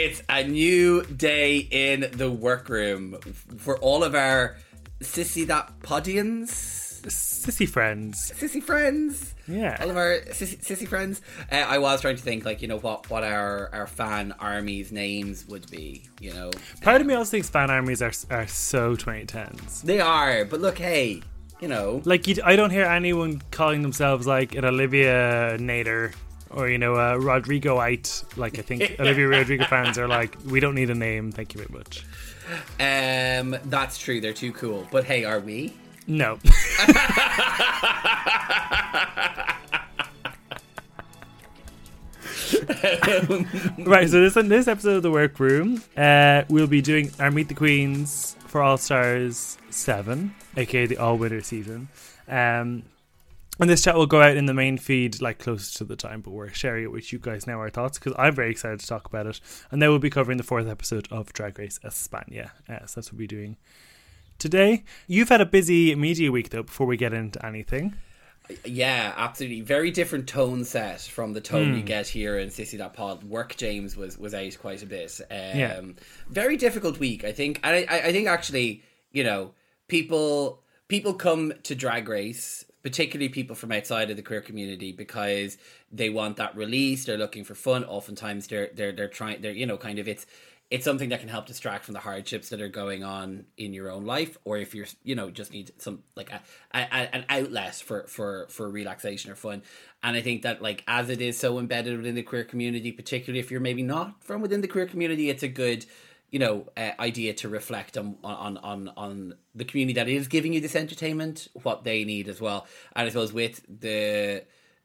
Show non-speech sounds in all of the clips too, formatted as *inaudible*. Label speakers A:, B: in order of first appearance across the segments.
A: It's a new day in the workroom for all of our sissy that podians,
B: Sissy friends.
A: sissy friends.
B: Yeah.
A: all of our sissy, sissy friends. Uh, I was trying to think, like you know, what what our our fan armies' names would be. You know,
B: Part of me also thinks fan armies are are so 2010s.
A: they are. But look, hey, you know,
B: Like you, I don't hear anyone calling themselves like an Olivia Nader or you know uh, Rodrigo White. Like I think *laughs* Olivia Rodrigo fans are like, we don't need a name, thank you very much.
A: um, that's true. They're too cool. But hey, are we?
B: No. *laughs* right, so this in this episode of the workroom, uh, we'll be doing our Meet the Queens for All Stars Seven, aka the All Winner season. Um, and this chat will go out in the main feed like closer to the time, but we're sharing it with you guys now our thoughts because I'm very excited to talk about it. And then we'll be covering the fourth episode of Drag Race España. Uh, so that's what we'll be doing today. You've had a busy media week though. Before we get into anything,
A: Yeah, absolutely. Very different tone set from the tone
B: Hmm.
A: you get here in Sissy That Pod. Work James was was out quite a bit. Um,
B: Yeah.
A: Very difficult week, I think. And I I think actually, you know, people people come to Drag Race, particularly people from outside of the queer community, because they want that release. They're looking for fun. Oftentimes, they're they're they're trying. They're you know kind of it's it's something that can help distract from the hardships that are going on in your own life or if you're you know just need some like a, a, an outlet for for for relaxation or fun and i think that like as it is so embedded within the queer community particularly if you're maybe not from within the queer community it's a good you know uh, idea to reflect on on on on the community that is giving you this entertainment what they need as well. And i suppose with the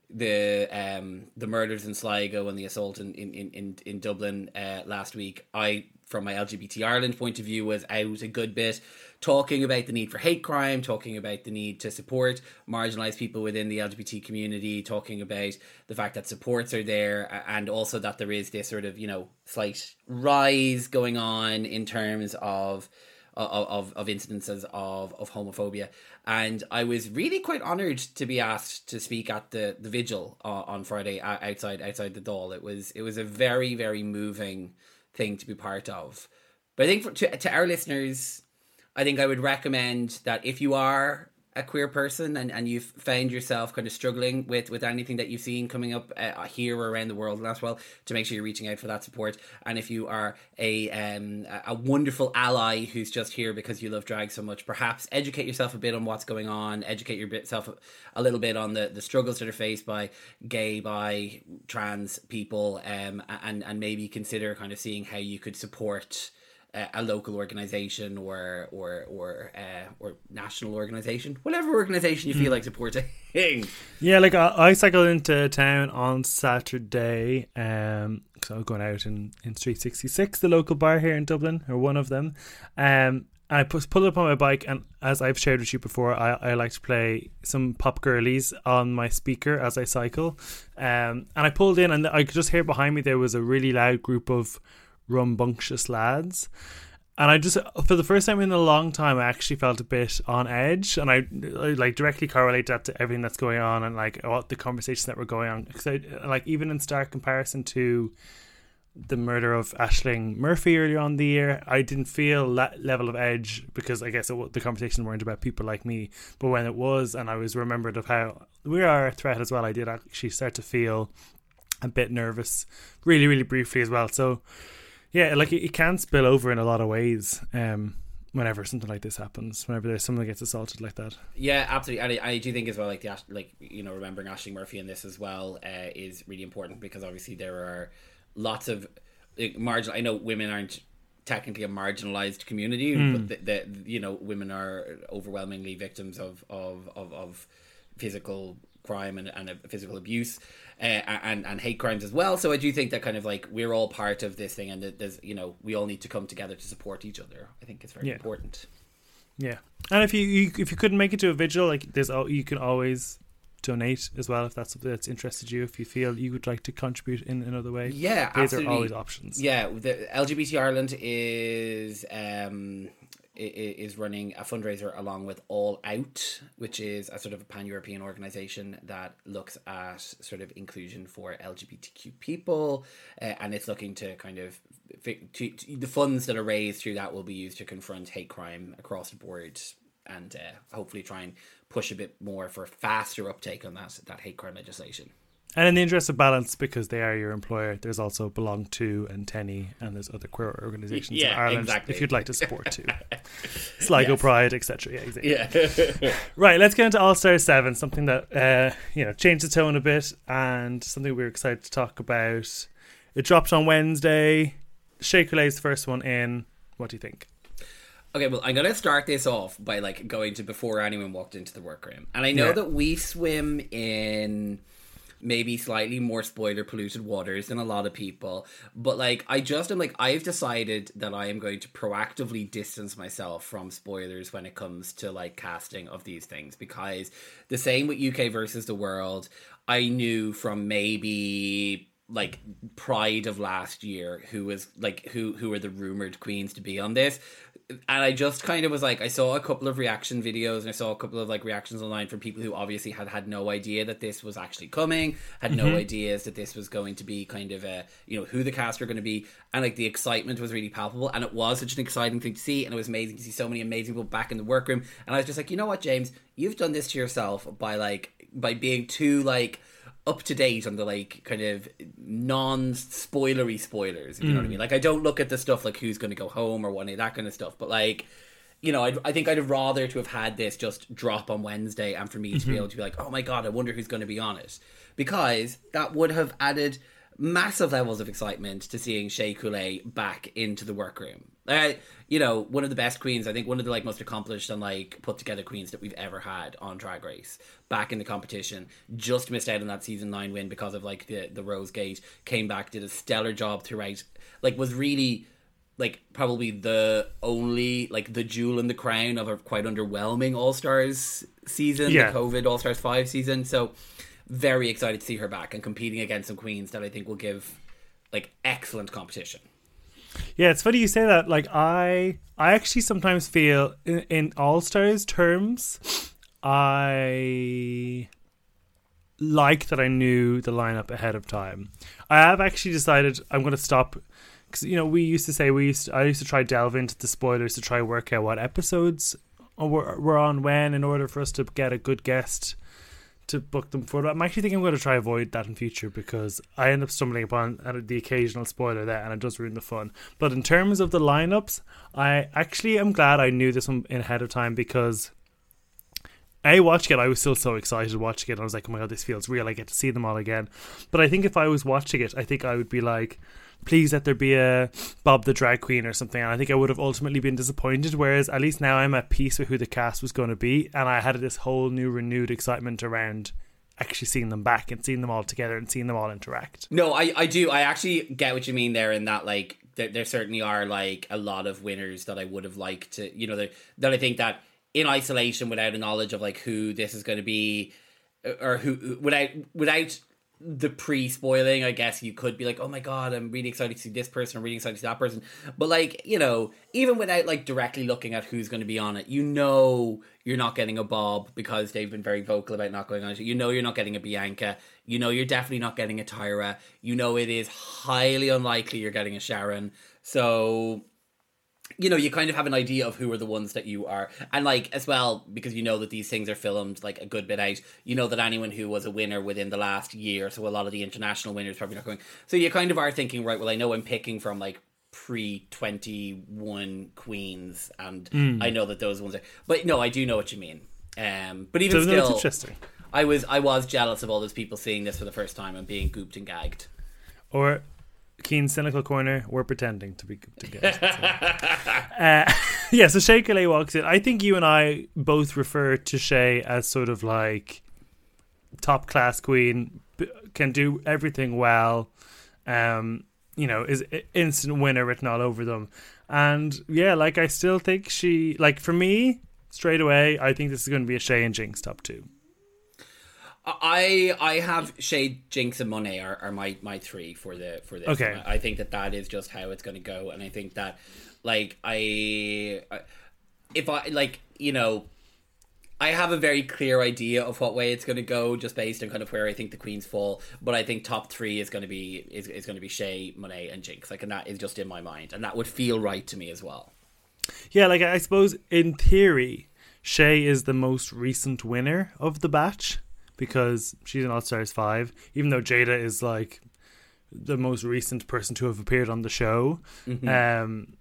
A: the um the murders in Sligo and the assault in in in, in Dublin uh, last week, I from my LGBT Ireland point of view was out a good bit talking about the need for hate crime, talking about the need to support marginalized people within the LGBT community, talking about the fact that supports are there and also that there is this sort of, you know, slight rise going on in terms of of, of, incidences of, of homophobia. And I was really quite honoured to be asked to speak at the, the vigil on Friday outside outside the Dáil. It was it was a very very moving thing to be part of. But I think for, to, to our listeners, I think I would recommend that if you are a queer person and, and you've found yourself kind of struggling with, with anything that you've seen coming up uh, here or around the world as well, to make sure you're reaching out for that support. And if you are a um, a wonderful ally who's just here because you love drag so much, perhaps educate yourself a bit on what's going on, educate yourself a little bit on the, the struggles that are faced by gay, by trans people, um, and, and maybe consider kind of seeing how you could support uh, a local organization or or or uh, or national organization, whatever organization you feel like supporting. *laughs*
B: yeah, like I, I cycled into town on Saturday. Um, so I'm going out in in Street 66, the local bar here in Dublin, or one of them. Um, and I pulled up on my bike, and as I've shared with you before, I, I like to play some pop girlies on my speaker as I cycle. Um, and I pulled in, and I could just hear behind me there was a really loud group of rambunctious lads. And I just, for the first time in a long time, I actually felt a bit on edge, and I, I like directly correlate that to everything that's going on and like what the conversations that were going on. I, like even in stark comparison to the murder of Ashling Murphy earlier on the year, I didn't feel that level of edge because I guess it, the conversation weren't about people like me. But when it was, and I was remembered of how we are a threat as well, I did actually start to feel a bit nervous, really, really briefly as well. So yeah, like it, it can spill over in a lot of ways. Um, whenever something like this happens, whenever there's someone that gets assaulted like that.
A: yeah, absolutely. And I, I do think as well, like the Ash- like you know, remembering Ashling Murphy in this as well uh, is really important because obviously there are lots of like, marginal. I know women aren't technically a marginalized community, but the, the you know women are overwhelmingly victims of of of, of physical crime and, and physical abuse uh, and and hate crimes as well. So I do think that kind of like we're all part of this thing, and that there's you know we all need to come together to support each other. I think it's very
B: Yeah.
A: important.
B: Yeah, and if you, you if you couldn't make it to a vigil, like there's you can always donate as well if that's something that's interested you. If you feel you would like to contribute in another way,
A: Yeah,
B: these
A: absolutely.
B: are always options.
A: Yeah, the LGBT Ireland is um is running a fundraiser along with All Out, which is a sort of a pan European organization that looks at sort of inclusion for LGBTQ people, uh, and it's looking to kind of to, to, the funds that are raised through that will be used to confront hate crime across the board and uh, hopefully try and push a bit more for faster uptake on that that hate crime legislation.
B: And in the interest of balance, because they are your employer, there's also Belong To and TENI, and there's other queer organisations
A: yeah,
B: in Ireland
A: exactly.
B: if you'd like to support too. *laughs* Sligo
A: Yes.
B: Pride, etc. Yeah, exactly.
A: Yeah. *laughs*
B: Right, let's get into All Star Seven, something that uh, you know changed the tone a bit, and something we're excited to talk about. It dropped on Wednesday. Shea Coulee's the first one in. What do you think?
A: Okay, well, I'm gonna start this off by like going to before anyone walked into the workroom, and I know
B: Yeah.
A: that we swim in maybe slightly more spoiler polluted waters than a lot of people, but like I just am like I've decided that I am going to proactively distance myself from spoilers when it comes to like casting of these things. Because the same with UK versus the world, I knew from maybe like pride of last year who was like who who were the rumored queens to be on this and i just kind of was like i saw a couple of reaction videos and i saw a couple of like reactions online from people who obviously had had no idea that this was actually coming had no mm-hmm. ideas that this was going to be kind of a you know who the cast were going to be. And like the excitement was really palpable and it was such an exciting thing to see and it was amazing to see so many amazing people back in the workroom. And i was just like you know what james? You've done this to yourself by like by being too like up to date on the like kind of non spoilery spoilers. If you know what I mm. mean? Like I don't look at the stuff like who's going to go home or what that kind of stuff. But like, you know, I'd, I think I'd rather to have had this just drop on Wednesday and for me to be mm-hmm. able to be like, oh my god, I wonder who's going to be on it, because that would have added massive levels of excitement to seeing Shea Coulee back into the workroom. Uh, you know, one of the best queens, I think one of the like most accomplished and like put together queens that we've ever had on Drag Race back in the competition. Just missed out on that season nine win because of like the the Rose Gate. Came back, did a stellar job throughout. Like was really like probably the only like the jewel in the crown of a quite underwhelming All Stars season,
B: Yeah.
A: the COVID All Stars five season. So very excited to see her back and competing against some queens that I think will give like excellent competition.
B: Yeah, it's funny you say that. Like I, I actually sometimes feel in, in All Stars terms, I like that I knew the lineup ahead of time. I have actually decided I'm going to stop because you know we used to say we used to, I used to try delve into the spoilers to try work out what episodes were, were on when in order for us to get a good guest to book them for. That. I'm actually thinking I'm going to try avoid that in future because I end up stumbling upon uh, the occasional spoiler there, and it does ruin the fun. But in terms of the lineups, I actually am glad I knew this one ahead of time because. A watching it, I was still so excited watching it. I was like, "Oh my god, this feels real! I get to see them all again." But I think if I was watching it, I think I would be like, "Please let there be a Bob the Drag Queen or something." And I think I would have ultimately been disappointed. Whereas at least now I'm at peace with who the cast was going to be, and I had this whole new renewed excitement around actually seeing them back and seeing them all together and seeing them all interact.
A: No, I, I do. I actually get what you mean there in that, like, there, there certainly are, like, a lot of winners that I would have liked to, you know, that, that I think that in isolation without a knowledge of, like, who this is going to be uh, or who, without, without the pre spoiling, I guess you could be like, oh my god, I'm really excited to see this person, I'm really excited to see that person. But, like, you know, even without, like, directly looking at who's going to be on it, you know you're not getting a Bob because they've been very vocal about not going on it. You know you're not getting a Bianca. You know you're definitely not getting a Tyra. You know it is highly unlikely you're getting a Sharon. So you know, you kind of have an idea of who are the ones that you are. And like as well, because you know that these things are filmed like a good bit out, you know that anyone who was a winner within the last year, so a lot of the international winners probably not going. So you kind of are thinking, right, well I know I'm picking from like pre twenty one queens and I know that those ones are but no, I do know what you mean. Um but even
B: So no,
A: still
B: interesting.
A: I was I was jealous of all those people seeing this for the first time and being gooped and gagged.
B: Or Keen cynical corner, we're pretending to be together. *laughs* uh, *laughs* yeah, so Shea Coulee walks in. I think you and I both refer to Shea as sort of like top class queen, b- can do everything well. Um, you know, is instant winner written all over them. And yeah, like I still think she like for me straight away. I think this is going to be a Shea and Jinkx top two.
A: I I have Shade, Jinkx, and Monet are, are my, my three for the for this.
B: Okay.
A: I think that that is just how it's going to go, and I think that like I, if I like you know, I have a very clear idea of what way it's going to go, just based on kind of where I think the queens fall. But I think top three is going to be is, is going to be Shea, Monet, and Jinkx. Like, and that is just in my mind, and that would feel right to me as well.
B: Yeah, like I suppose in theory, Shea is the most recent winner of the batch because she's in All Stars five. Even though Jaida is like the most recent person to have appeared on the show.
A: Mm-hmm.
B: Um,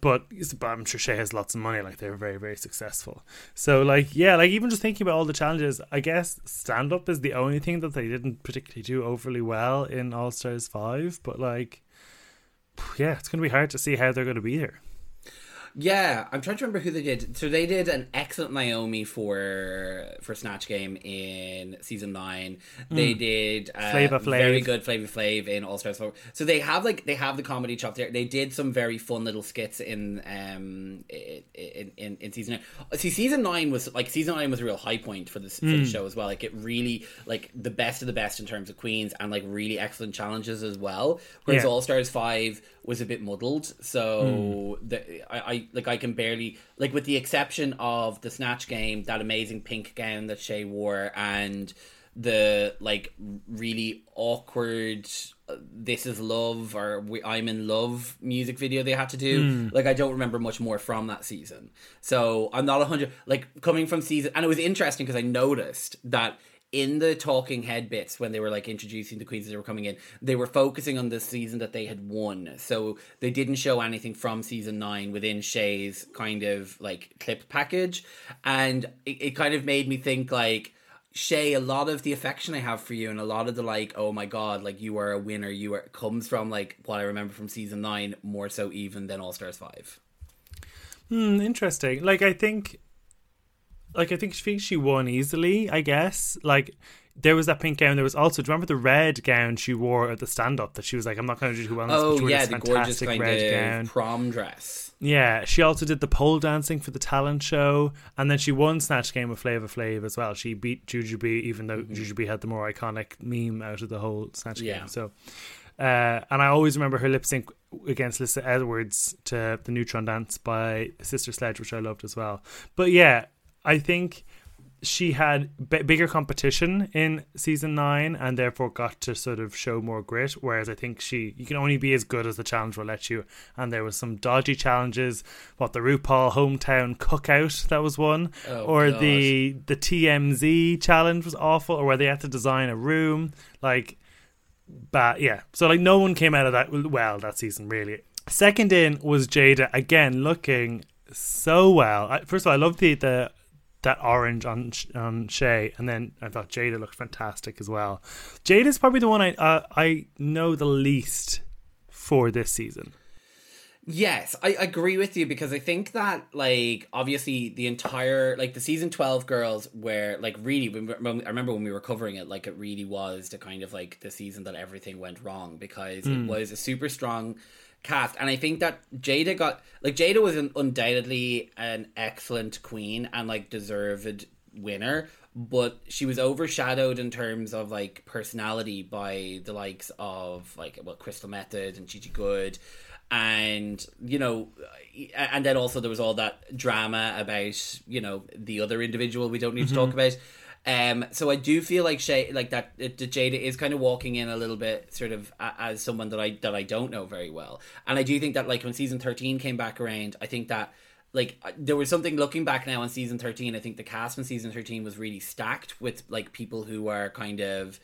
B: but, but I'm sure Shea has lots of money. Like they're very, very successful. So, like, yeah, like even just thinking about all the challenges, I guess stand up is the only thing that they didn't particularly do overly well in All Stars Five. But like, yeah, it's going to be hard to see how they're going to be there.
A: Yeah, I'm trying to remember who they did. So they did an excellent Naomi for for Snatch Game in season nine. They did uh,
B: Flavor Flav.
A: very good Flavor Flav in All Stars. So they have like they have the comedy chops there. They did some very fun little skits in um in in, in season nine. See, season nine was like season nine was a real high point for this for the show as well. Like it really like the best of the best in terms of queens and like really excellent challenges as well. Whereas
B: Yeah.
A: All Stars five was a bit muddled. So the, I, I like I can barely like with the exception of the snatch game, that amazing pink gown that Shea wore, and the like really awkward uh, "This Is Love" or we, "I'm in Love" music video they had to do. Like I don't remember much more from that season, so I'm not a hundred. Like coming from season, and it was interesting because I noticed that in the talking head bits when they were like introducing the queens as they were coming in they were focusing on the season that they had won so they didn't show anything from season 9 within Shea's kind of like clip package and it, it kind of made me think like Shea, a lot of the affection I have for you and a lot of the like, oh my god, like you are a winner, you are comes from like what I remember from season nine, more so even than All Stars five.
B: Hmm, interesting. Like I think, like I think she she won easily. I guess. Like there was that pink gown. There was also. Do you remember the red gown she wore at the stand up? That she was like, I'm not going to do too well. in this,"
A: Oh yeah, the gorgeous kind
B: red
A: of
B: gown.
A: prom dress.
B: Yeah, she also did the pole dancing for the talent show, and then she won Snatch Game with Flavor Flav as well. She beat Jujubee, even though Jujubee had the more iconic meme out of the whole Snatch
A: Yeah.
B: Game. So, uh, and I always remember her lip sync against Lisa Edwards to the Neutron Dance by Sister Sledge, which I loved as well. But yeah, I think she had b- bigger competition in season nine and therefore got to sort of show more grit whereas i think she you can only be as good as the challenge will let you. And there was some dodgy challenges what the rupaul hometown cookout that was one
A: Oh,
B: or
A: God.
B: the the tmz challenge was awful or where they had to design a room like but yeah. So like no one came out of that well that season really. Second in was Jaida again looking so well. First of all i love the the that orange on on Shea, and then I thought Jaida looked fantastic as well. Jaida's probably the one I uh, I know the least for this season.
A: Yes, I agree with you because I think that like obviously the entire like the season twelve girls were like really. When, I remember when we were covering it, like it really was the kind of like the season that everything went wrong because it was a super strong cast, and I think that Jaida got like Jaida was an, undoubtedly an excellent queen and like deserved winner. But she was overshadowed in terms of like personality by the likes of like well Crystal Methyd and Gigi Goode and you know and then also there was all that drama about you know the other individual we don't need to talk mm-hmm. about um so i do feel like Shea, like that that Jaida is kind of walking in a little bit sort of a- as someone that i that i don't know very well. And i do think that like when season 13 came back around i think that like uh, there was something looking back now on season 13 i think the cast in season 13 was really stacked with like people who are kind of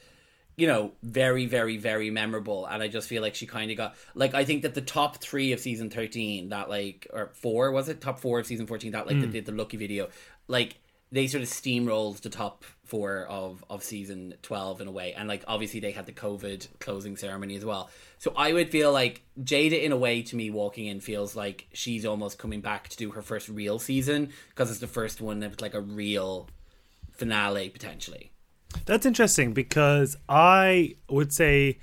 A: you know, very, very, very memorable. And I just feel like she kind of got like I think that the top three of season thirteen, that like or four was it? Top four of season fourteen, that like that did the lucky video, like they sort of steamrolled the top four of of season twelve in a way, and like obviously they had the COVID closing ceremony as well. So I would feel like Jaida, in a way, to me, walking in feels like she's almost coming back to do her first real season because it's the first one with like a real finale potentially.
B: That's interesting because I would say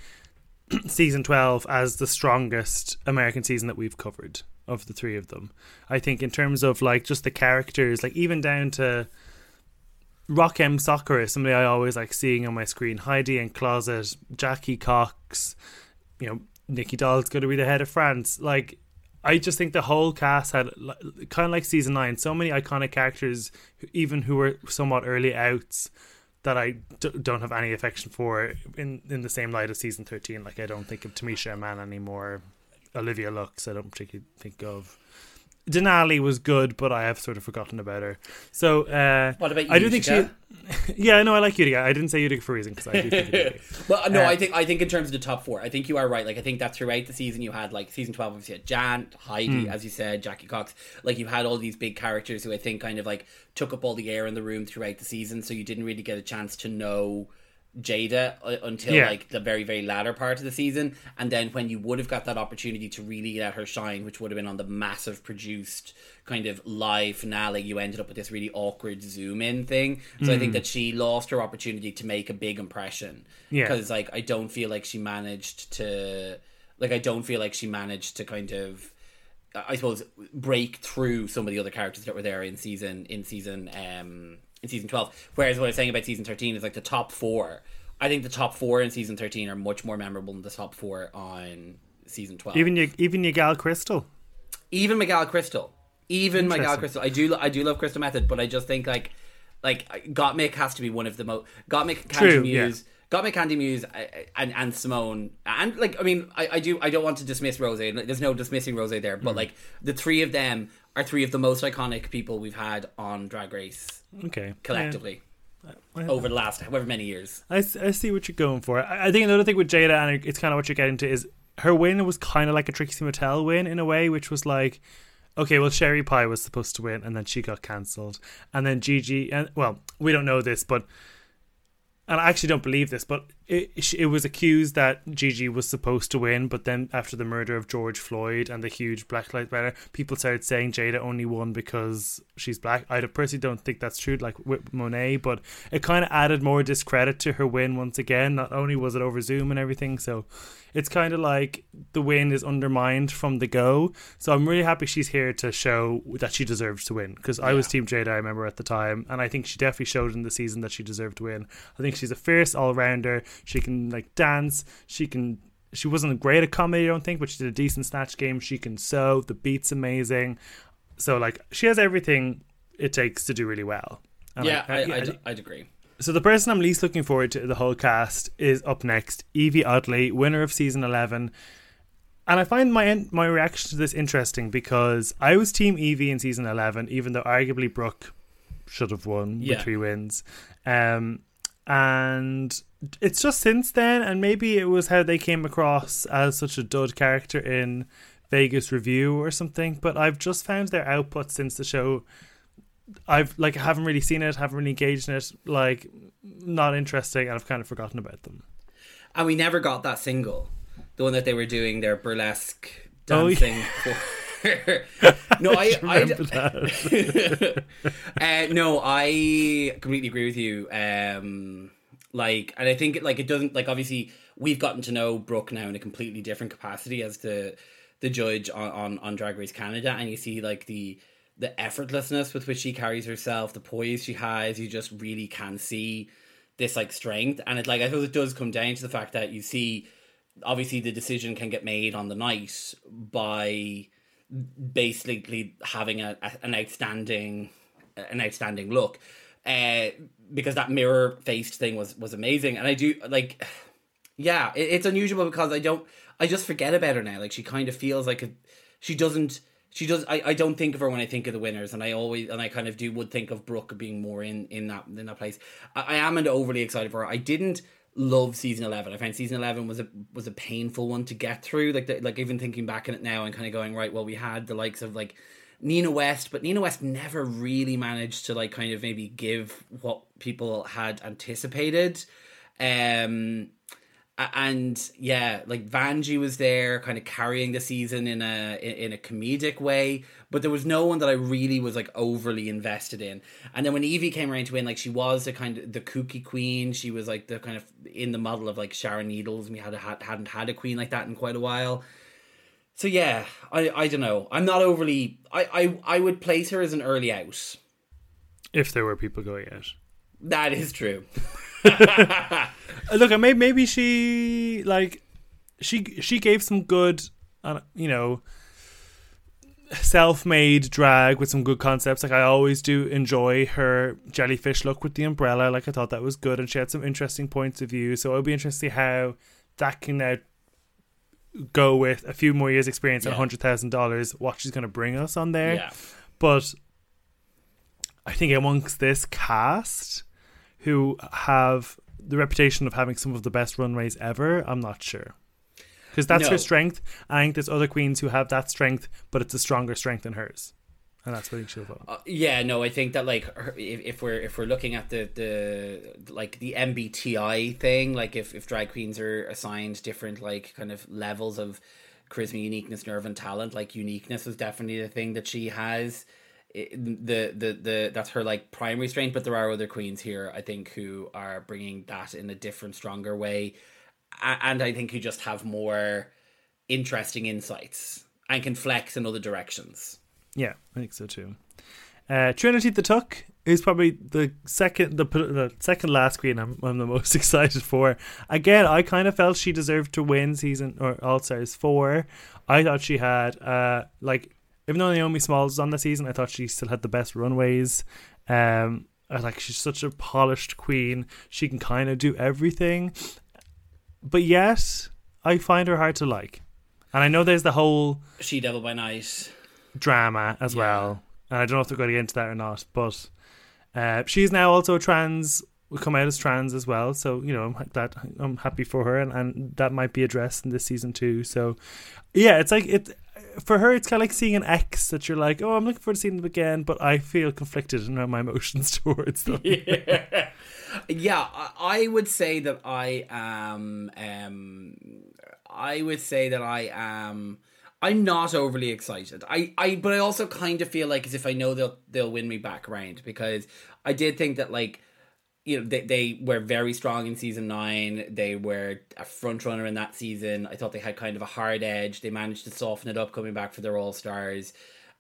B: *clears throat* season 12 as the strongest American season that we've covered of the three of them. I think in terms of like just the characters, like even down to Rock M Sakura somebody I always like seeing on my screen. Heidi N Closet, Jackie Cox, you know, Nicky Doll's going to be the head of France. Like, I just think the whole cast had kind of like season nine, so many iconic characters, even who were somewhat early outs, that I d- don't have any affection for in in the same light as season thirteen. Like I don't think of Tamisha Iman anymore. Olivia Lux, I don't particularly think of. Denali was good, but I have sort of forgotten about her. So, uh,
A: what about you,
B: I do think
A: Utica?
B: she. *laughs* yeah, no, I like Utica. I didn't say Utica for a reason because I do think *laughs*
A: Well, no,
B: Uh,
A: I think I think in terms of the top four, I think you are right. Like I think that throughout the season, you had like season twelve, obviously, had Jan, Heidi, as you said, Jackie Cox. Like you had all these big characters who I think kind of like took up all the air in the room throughout the season, so you didn't really get a chance to know Jaida uh, until
B: Yeah.
A: like the very very latter part of the season, and then when you would have got that opportunity to really let her shine, which would have been on the massive produced kind of live finale, you ended up with this really awkward zoom in thing. So I think that she lost her opportunity to make a big impression
B: Yeah.
A: because like I don't feel like she managed to like I don't feel like she managed to kind of I suppose break through some of the other characters that were there in season in season um in season 12 whereas what I was saying about season 13 is like the top 4 I think the top 4 in season 13 are much more memorable than the top 4 on season 12
B: even you, even your gal Crystal.
A: even Miguel Crystal, even Miguel. Crystal. I do, I do love Crystal Methyd, but I just think like, like Gottmik has to be one of the most Gottmik, Candy
B: True, yeah.
A: Muse, Gottmik, Kandy Muse, and and Symone, and like I mean, I, I do, I don't want to dismiss Rose. There's no dismissing Rose there,
B: Mm.
A: but like the three of them are three of the most iconic people we've had on Drag Race
B: Okay,
A: collectively uh,
B: Yeah.
A: over the last however many years.
B: I see what you're going for. I, I think another thing with Jaida, and it's kind of what you're getting to, is her win was kind of like a Trixie Mattel win in a way, which was like, okay, well, Sherry Pie was supposed to win, and then she got cancelled, and then Gigi, and well, we don't know this, but. And I actually don't believe this, but it, it was accused that Gigi was supposed to win, but then after the murder of George Floyd and the huge Black Lives Matter, people started saying Jaida only won because she's black. I personally don't think that's true, like with Monet, but it kind of added more discredit to her win once again. Not only was it over Zoom and everything, so it's kind of like the win is undermined from the go. So I'm really happy she's here to show that she deserves to win because I was Team Jaida, I remember at the time, and I think she definitely showed in the season that she deserved to win. I think she's a fierce all rounder. She can like dance. She can. She wasn't great at comedy, I don't think, but she did a decent snatch game. She can sew. The beat's amazing. So like she has everything it takes to do really well. And
A: yeah, I,
B: yeah,
A: I'd, I'd agree.
B: so the person I'm least looking forward to the whole cast is up next, Yvie Oddly, winner of season eleven. And I find my my reaction to this interesting because I was team Yvie in season eleven, even though arguably Brooke should have won
A: Yeah.
B: with three wins. Um, and it's just since then, and maybe it was how they came across as such a dud character in Vegas Revue or something. But I've just found their output since the show I've like haven't really seen it, haven't really engaged in it, like not interesting, and I've kind of forgotten about them.
A: And we never got that single, the one that they were doing their burlesque
B: Oh, yeah.
A: No, I, *laughs* I,
B: that? *laughs*
A: uh, no, I completely agree with you. Um, like, and I think like it doesn't like obviously we've gotten to know Brooke now in a completely different capacity as the the judge on, on on Drag Race Canada, and you see like the the effortlessness with which she carries herself, the poise she has. You just really can see this like strength, and it like I suppose it does come down to the fact that you see obviously the decision can get made on the night by basically having a, a- an outstanding an outstanding look. Uh because that mirror faced thing was was amazing. And i do like yeah it, it's unusual because i don't i just forget about her now. Like she kind of feels like a, she doesn't she does I, I don't think of her when i think of the winners. And i always and i kind of do would think of brooke being more in in that in that place. I, I am overly excited for her. I didn't love season 11 i found season 11 was a was a painful one to get through like the, like even thinking back on it now and kind of going right well we had the likes of like Nina West, but Nina West never really managed to like kind of maybe give what people had anticipated. Um and yeah, like Vanjie was there, kind of carrying the season in a in a comedic way, but there was no one that I really was like overly invested in. And then when Yvie came around to win, like she was the kind of the kooky queen. She was like the kind of in the model of like Sharon Needles. We had a, had hadn't had a queen like that in quite a while. So yeah, I I don't know. I'm not overly. I I I would place her as an early out.
B: if there were people going out.
A: That is true. *laughs* *laughs*
B: Look, I may maybe she like she she gave some good, uh, you know, self-made drag with some good concepts. Like I always do enjoy her jellyfish look with the umbrella. Like I thought that was good, and she had some interesting points of view. So it'll be interesting to see how that can now go with a few more years' experience and
A: Yeah.
B: hundred thousand dollars. What she's going to bring us on there,
A: Yeah.
B: but I think amongst this cast, who have the reputation of having some of the best runways ever, I'm not sure. Because that's
A: No.
B: her strength. I think there's other queens who have that strength, but it's a stronger strength than hers, and that's what I think she'll vote.
A: Uh, yeah, no, I think that like her, if, if we're if we're looking at the the like the MBTI thing, like if if drag queens are assigned different like kind of levels of charisma, uniqueness, nerve, and talent, like uniqueness is definitely the thing that she has. The the the that's her like primary strength, but there are other queens here I think who are bringing that in a different, stronger way, and I think who just have more interesting insights and can flex in other directions.
B: Yeah, I think so too. Uh, Trinity the Tuck is probably the second, the, the second last queen I'm, I'm the *laughs* most excited for. Again, I kind of felt she deserved to win season or All Stars four. I thought she had uh like even though Naomi Smalls was on the season, I thought she still had the best runways. Um, I like she's such a polished queen. She can kind of do everything, but yet I find her hard to like. And I know there's the whole
A: She Devil by Night.
B: drama as
A: Yeah.
B: well. And I don't know if they're going to get into that or not, but uh, she's now also trans. Will come out as trans as well, so you know I'm glad. I'm happy for her, and, and that might be addressed in this season too. So, yeah, it's like it for her. It's kind of like seeing an ex that you're like, oh, I'm looking forward to seeing them again, but I feel conflicted in my emotions *laughs* towards them. *laughs*
A: yeah, yeah I, would say that I am. Um, I would say that I am. I'm not overly excited. I, I, but I also kind of feel like as if I know they'll they'll win me back around because I did think that like you know they, they were very strong in season nine. They were a front runner in that season. I thought they had kind of a hard edge. They managed to soften it up coming back for their all stars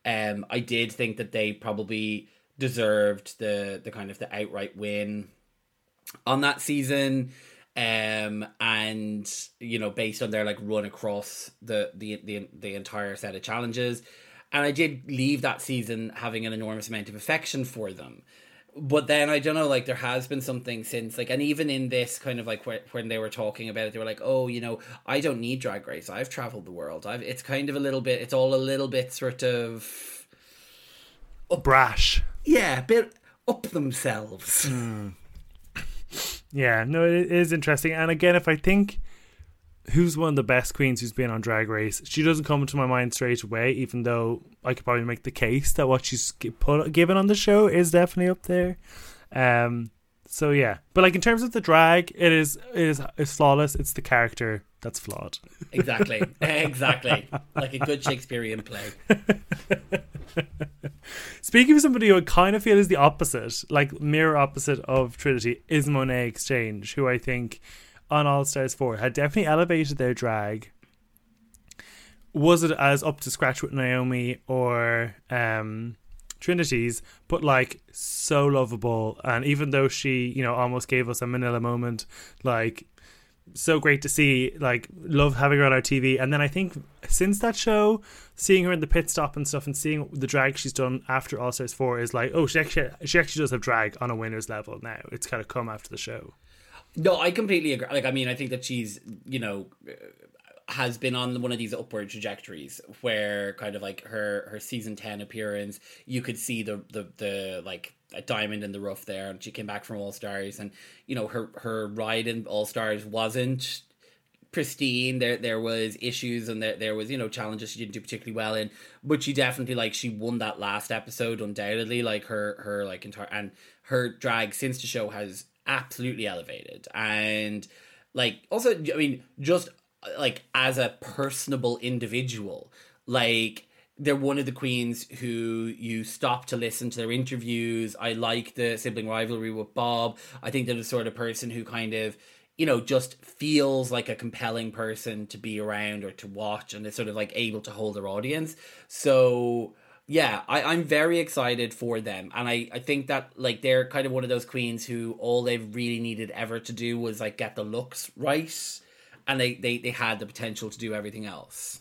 A: um i did think that they probably deserved the the kind of the outright win on that season. Um and you know based on their like run across the the the, the entire set of challenges. And i did leave that season having an enormous amount of affection for them but then I don't know, like there has been something since, like, and even in this kind of like wh- when they were talking about it, they were like, "Oh, you know, I don't need Drag Race. I've traveled the world. I've." It's kind of a little bit. It's all a little bit sort of, up,
B: Brash.
A: yeah, a bit up themselves. Hmm.
B: Yeah, no, it is interesting. And again, if I think who's one of the best queens who's been on Drag Race, she doesn't come to my mind straight away. Even though I could probably make the case that what she's put given on the show is definitely up there. Um, so yeah, but like in terms of the drag, it is it is it's flawless. It's the character that's flawed.
A: exactly, *laughs* exactly, like a good Shakespearean play. *laughs*
B: Speaking of somebody who I kind of feel is the opposite, like mirror opposite of Trinity, is Monet X Change, who I think on All Stars 4 had definitely elevated their drag. Was it as up to scratch with Naomi or um, Trinity's, but like so lovable. And even though she, you know, almost gave us a Manila moment, like so great to see. Like love having her on our TV. And then I think since that show, seeing her in the pit stop and stuff, and seeing the drag she's done after All Stars Four is like, oh, she actually she actually does have drag on a winner's level now. It's kind of come after the show.
A: No, I completely agree. Like, I mean, I think that she's, you know, has been on one of these upward trajectories where kind of like her her season 10 appearance you could see the the the like a diamond in the rough there and she came back from all stars and you know her her ride in all stars wasn't pristine there there was issues and there, there was you know challenges she didn't do particularly well in but she definitely like she won that last episode undoubtedly like her her like entire and her drag since the show has absolutely elevated. And like also i mean just like as a personable individual like they're one of the queens who you stop to listen to their interviews. I like the sibling rivalry with bob. I think they're the sort of person who kind of you know just feels like a compelling person to be around or to watch and is sort of like able to hold their audience. So yeah I, i'm very excited for them and I, I think that like they're kind of one of those queens who all they've really needed ever to do was like get the looks right and they, they, they had the potential to do everything else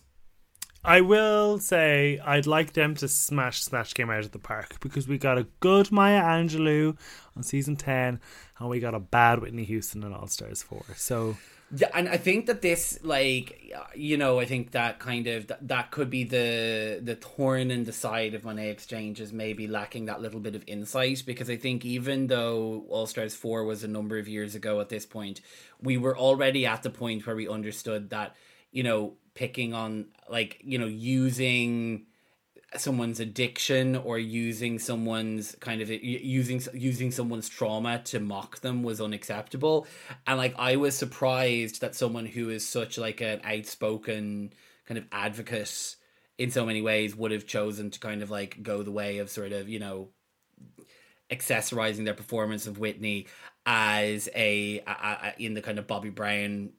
B: I will say I'd like them to smash Snatch Game out of the park because we got a good Maya Angelou on season 10 and we got a bad Whitney Houston in All Stars 4. So
A: and I think that this, like, you know, I think that kind of that, that could be the the thorn in the side of Monet X Change is maybe lacking that little bit of insight because I think even though All Stars Four was a number of years ago at this point, we were already at the point where we understood that you know picking on like you know using someone's addiction or using someone's kind of using using someone's trauma to mock them was unacceptable. And like i was surprised that someone who is such like an outspoken kind of advocate in so many ways would have chosen to kind of like go the way of sort of you know accessorizing their performance of whitney as a, a, a in the kind of bobby brown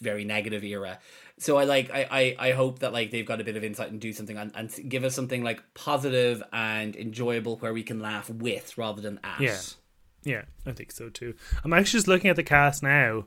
A: very negative era so I like I, I I hope that like they've got a bit of insight and do something and, and give us something like positive and enjoyable where we can laugh with rather than at.
B: Yeah. Yeah, I think so too. I'm actually just looking at the cast now.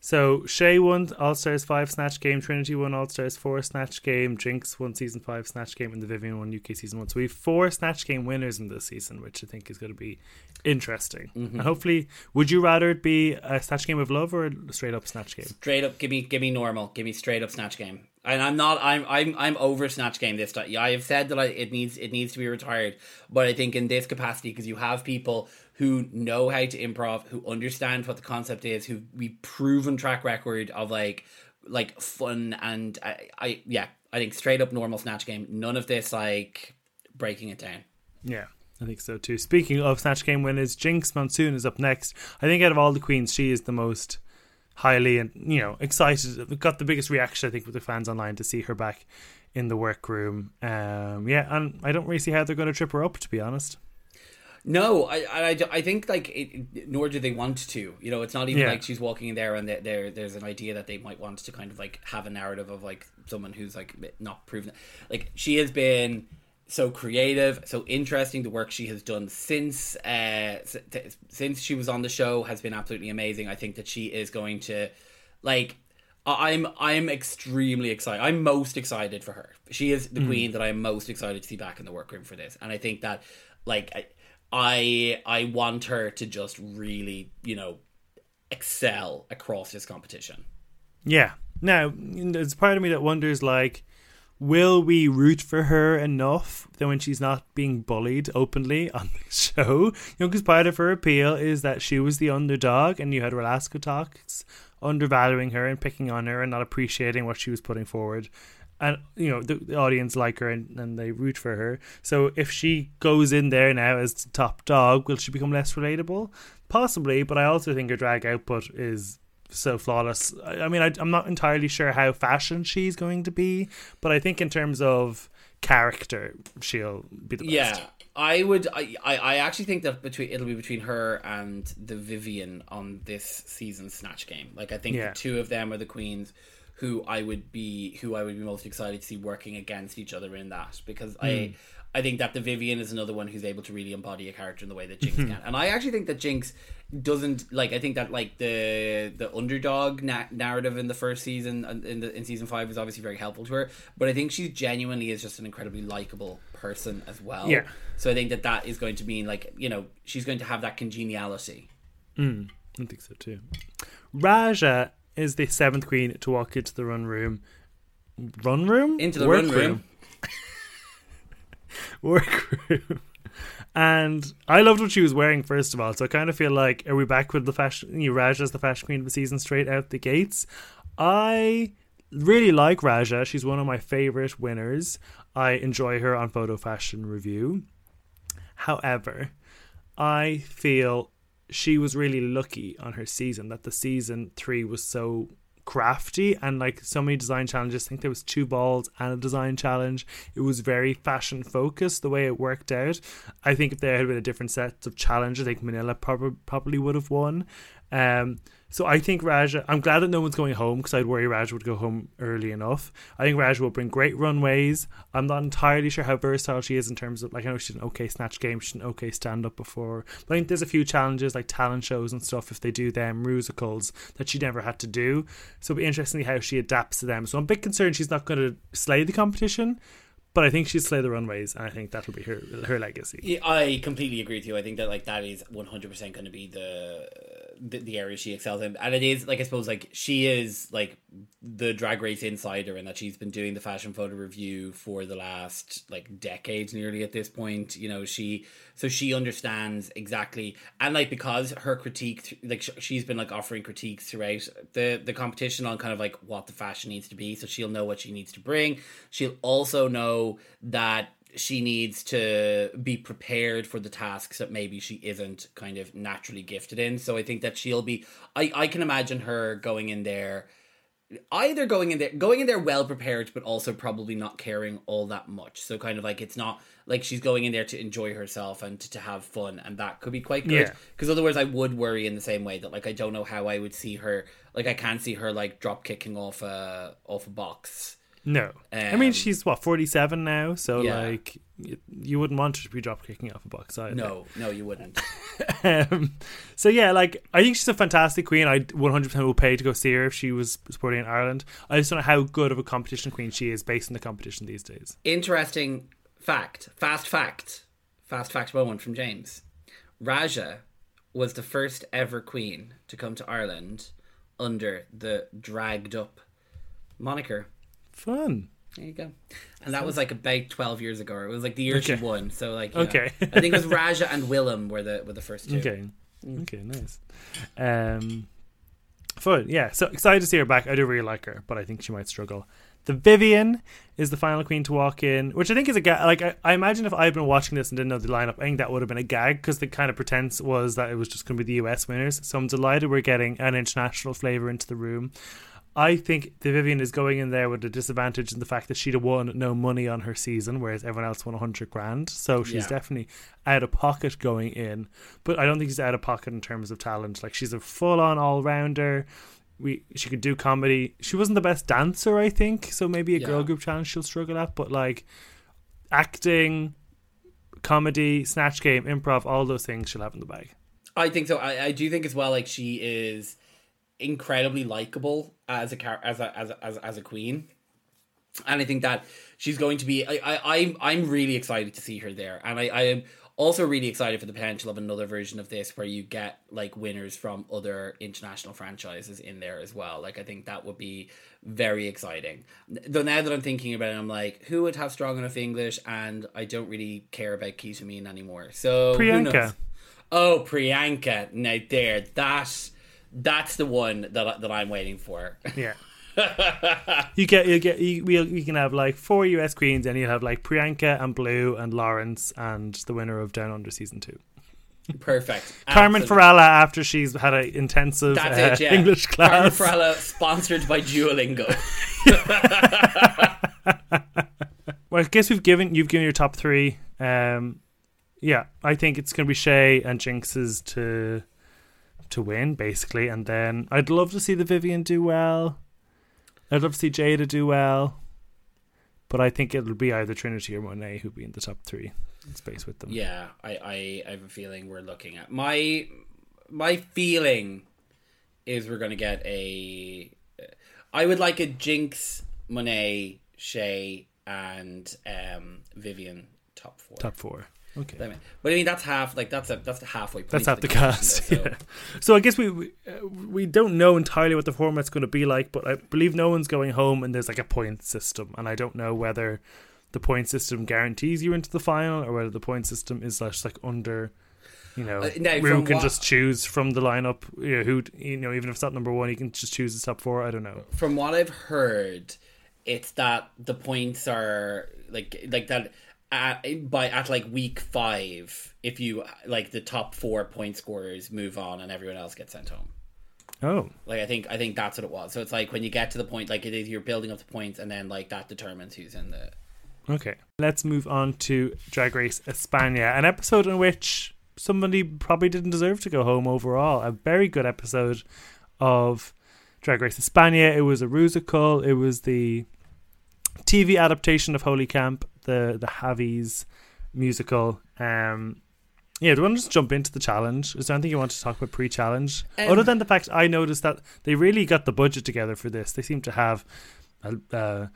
B: So Shea won All Stars five Snatch Game, Trinity won All Stars four Snatch Game, Jinkx won season five Snatch Game, and the Vivian won UK season one. So we have four Snatch Game winners in this season, which I think is going to be interesting.
A: Mm-hmm.
B: And hopefully, would you rather it be a Snatch Game of love or a straight up Snatch Game?
A: Straight up, give me give me normal, give me straight up snatch game. And I'm not I'm I'm I'm over snatch game this time. I have said that I, it needs it needs to be retired, but I think in this capacity because you have people who know how to improv, who understand what the concept is, who we proven track record of like like fun and I, I yeah I think straight up normal snatch game. None of this like breaking it down.
B: Yeah. I think so too. Speaking of Snatch Game winners, Jinkx Monsoon is up next. I think out of all the queens, she is the most highly and you know excited. Got the biggest reaction I think with the fans online to see her back in the workroom. Um, yeah, and I don't really see how they're going to trip her up. To be honest.
A: No, I, I, I think like it, nor do they want to. You know, it's not even
B: Yeah.
A: like she's walking in there and there, there there's an idea that they might want to kind of like have a narrative of like someone who's like not proven. Like she has been so creative, so interesting. The work she has done since uh since she was on the show has been absolutely amazing. I think that she is going to like. I- I'm I'm extremely excited. I'm most excited for her. She is the queen that I'm most excited to see back in the workroom for this, and I think that like I I want her to just really you know excel across this competition.
B: Yeah. Now, there's part of me that wonders, like, will we root for her enough that when she's not being bullied openly *laughs* on the show? You know, because part of her appeal is that she was the underdog, and you had Alaska Talks undervaluing her and picking on her and not appreciating what she was putting forward. And you know the, the audience like her and, and they root for her. So if she goes in there now as the top dog, will she become less relatable? Possibly, but I also think her drag output is so flawless. I I mean, I, I'm not entirely sure how fashion she's going to be, but I think in terms of character, she'll be the best.
A: Yeah, I would. I, I actually think that between it'll be between her and the Vivian on this season's Snatch Game. Like I think
B: Yeah.
A: the two of them are the queens who I would be who I would be most excited to see working against each other in that because I hmm. I think that the Vivian is another one who's able to really embody a character in the way that Jinkx mm-hmm. can, and I actually think that Jinkx doesn't like. I think that like the the underdog na- narrative in the first season and in the in season five is obviously very helpful to her, but I think she genuinely is just an incredibly likable person as well.
B: Yeah.
A: So I think that that is going to mean like you know she's going to have that congeniality. Hmm.
B: I think so too. Raja is the seventh queen to walk into the run room. Run room?
A: Into the
B: Work
A: run room. *laughs*
B: Workroom. And I loved what she was wearing, first of all. So I kind of feel like, are we back with the fashion? You know, Raja as the fashion queen of the season straight out the gates. I really like Raja. She's one of my favorite winners. I enjoy her on Photo Fashion Review. However, I feel she was really lucky on her season that the season three was so crafty and like so many design challenges. I think there was two balls and a design challenge. It was very fashion focused the way it worked out. I think if there had been a different set of challenges, I think Manila prob- probably would have won. Um, so I think Raja. I'm glad that no one's going home because I'd worry Raja would go home early enough. I think Raja will bring great runways. I'm not entirely sure how versatile she is in terms of like I know she's an okay snatch game, she's an okay stand up before. But I think there's a few challenges like talent shows and stuff if they do them musicals that she never had to do. So it'll be interesting how she adapts to them. So I'm a bit concerned she's not going to slay the competition. But I think she'll slay the runways, and I think that'll be her her legacy.
A: Yeah, I completely agree with you. I think that like that is one hundred percent going to be the, the the area she excels in, and it is like I suppose like she is like the drag race insider, and that she's been doing the fashion photo review for the last like decades nearly at this point. You know, she so she understands exactly, and like because her critique, like she's been like offering critiques throughout the the competition on kind of like what the fashion needs to be, so she'll know what she needs to bring. She'll also know that she needs to be prepared for the tasks that maybe she isn't kind of naturally gifted in. So I think that she'll be I, I can imagine her going in there either going in there going in there well prepared but also probably not caring all that much. So kind of like it's not like she's going in there to enjoy herself and to, to have fun and that could be quite good. Because yeah. otherwise I would worry in the same way that like I don't know how I would see her like I can't see her like drop kicking off a off a box
B: no, um, I mean she's what forty seven now, so yeah. like you, you, wouldn't want her to be drop kicking off a box either.
A: No, no, you wouldn't. *laughs*
B: um, so yeah, like I think she's a fantastic queen. I one hundred percent will pay to go see her if she was supporting in Ireland. I just don't know how good of a competition queen she is based on the competition these days.
A: Interesting fact, fast fact, fast fact moment from James. Raja was the first ever queen to come to Ireland under the dragged up moniker.
B: Fun.
A: There you go. And that was like about twelve years ago. It was like the year okay. she won. So like,
B: okay,
A: know, I think it was Raja and Willam were the were the first two.
B: Okay, mm. okay, nice. Um, fun. Yeah. So excited to see her back. I do really like her, but I think she might struggle. The Vivienne is the final queen to walk in, which I think is a gag. Like I, I imagine if I'd been watching this and didn't know the lineup, I think that would have been a gag because the kind of pretense was that it was just going to be the US winners. So I'm delighted we're getting an international flavor into the room. I think the Vivienne is going in there with a disadvantage in the fact that she'd have won no money on her season, whereas everyone else won hundred grand. So she's yeah. definitely out of pocket going in. But I don't think she's out of pocket in terms of talent. Like she's a full on all rounder. We she could do comedy. She wasn't the best dancer, I think. So maybe a yeah. girl group challenge she'll struggle at. But like acting, comedy, snatch game, improv, all those things she'll have in the bag.
A: I think so. I, I do think as well. Like she is incredibly likable as a as a as a, as, as a queen and I think that she's going to be. I, I, I'm I'm really excited to see her there, and I, I am also really excited for the potential of another version of this where you get like winners from other international franchises in there as well. Like I think that would be very exciting. Though now that I'm thinking about it, I'm like, who would have strong enough English? And I don't really care about Kita Mean anymore. So
B: Priyanka.
A: Oh, Priyanka! Now there, that that's the one that that I'm waiting for.
B: Yeah. *laughs* you get you get you, we we can have like four US queens and you'll have like Priyanka and Blue and Lawrence and the winner of Down Under season two.
A: Perfect.
B: Carmen Farala after she's had an intensive uh, it, yeah. English class.
A: Carmen Farala sponsored by Duolingo. *laughs*
B: well, I guess we've given you've given your top three. Um, yeah, I think it's going to be Shea and Jinkx's to to win, basically. And then I'd love to see the Vivienne do well. I'd love to see Jaida do well. But I think it'll be either Trinity or Monet who'll be in the top three space with them.
A: Yeah, I, I, I have a feeling we're looking at my my feeling is we're gonna get a I would like a Jinkx, Monet, Shea, and um, Vivienne top four.
B: Top four. Okay,
A: but I mean that's half like that's a that's the halfway. point.
B: That's half the, the cast. Though, so. Yeah. so I guess we we, uh, we don't know entirely what the format's going to be like, but I believe no one's going home, and there's like a point system, and I don't know whether the point system guarantees you into the final or whether the point system is just like under. You know, uh, now, who can what, just choose from the lineup. You know, who you know, even if it's not number one, you can just choose the top four. I don't know.
A: From what I've heard, it's that the points are like like that at by at like week five, if you like the top four point scorers move on and everyone else gets sent home.
B: Oh,
A: like I think I think that's what it was. So it's like when you get to the point, like it is, you're building up the points, and then like that determines who's in the.
B: Okay, let's move on to Drag Race España, an episode in which somebody probably didn't deserve to go home overall. A very good episode of Drag Race España. It was a musical. It was the TV adaptation of Holy Camp, the the Javis musical. Um, yeah, do you want to just jump into the challenge? Is there anything you want to talk about pre-challenge,
A: Um,
B: other than the fact I noticed that they really got the budget together for this? They seem to have a, uh,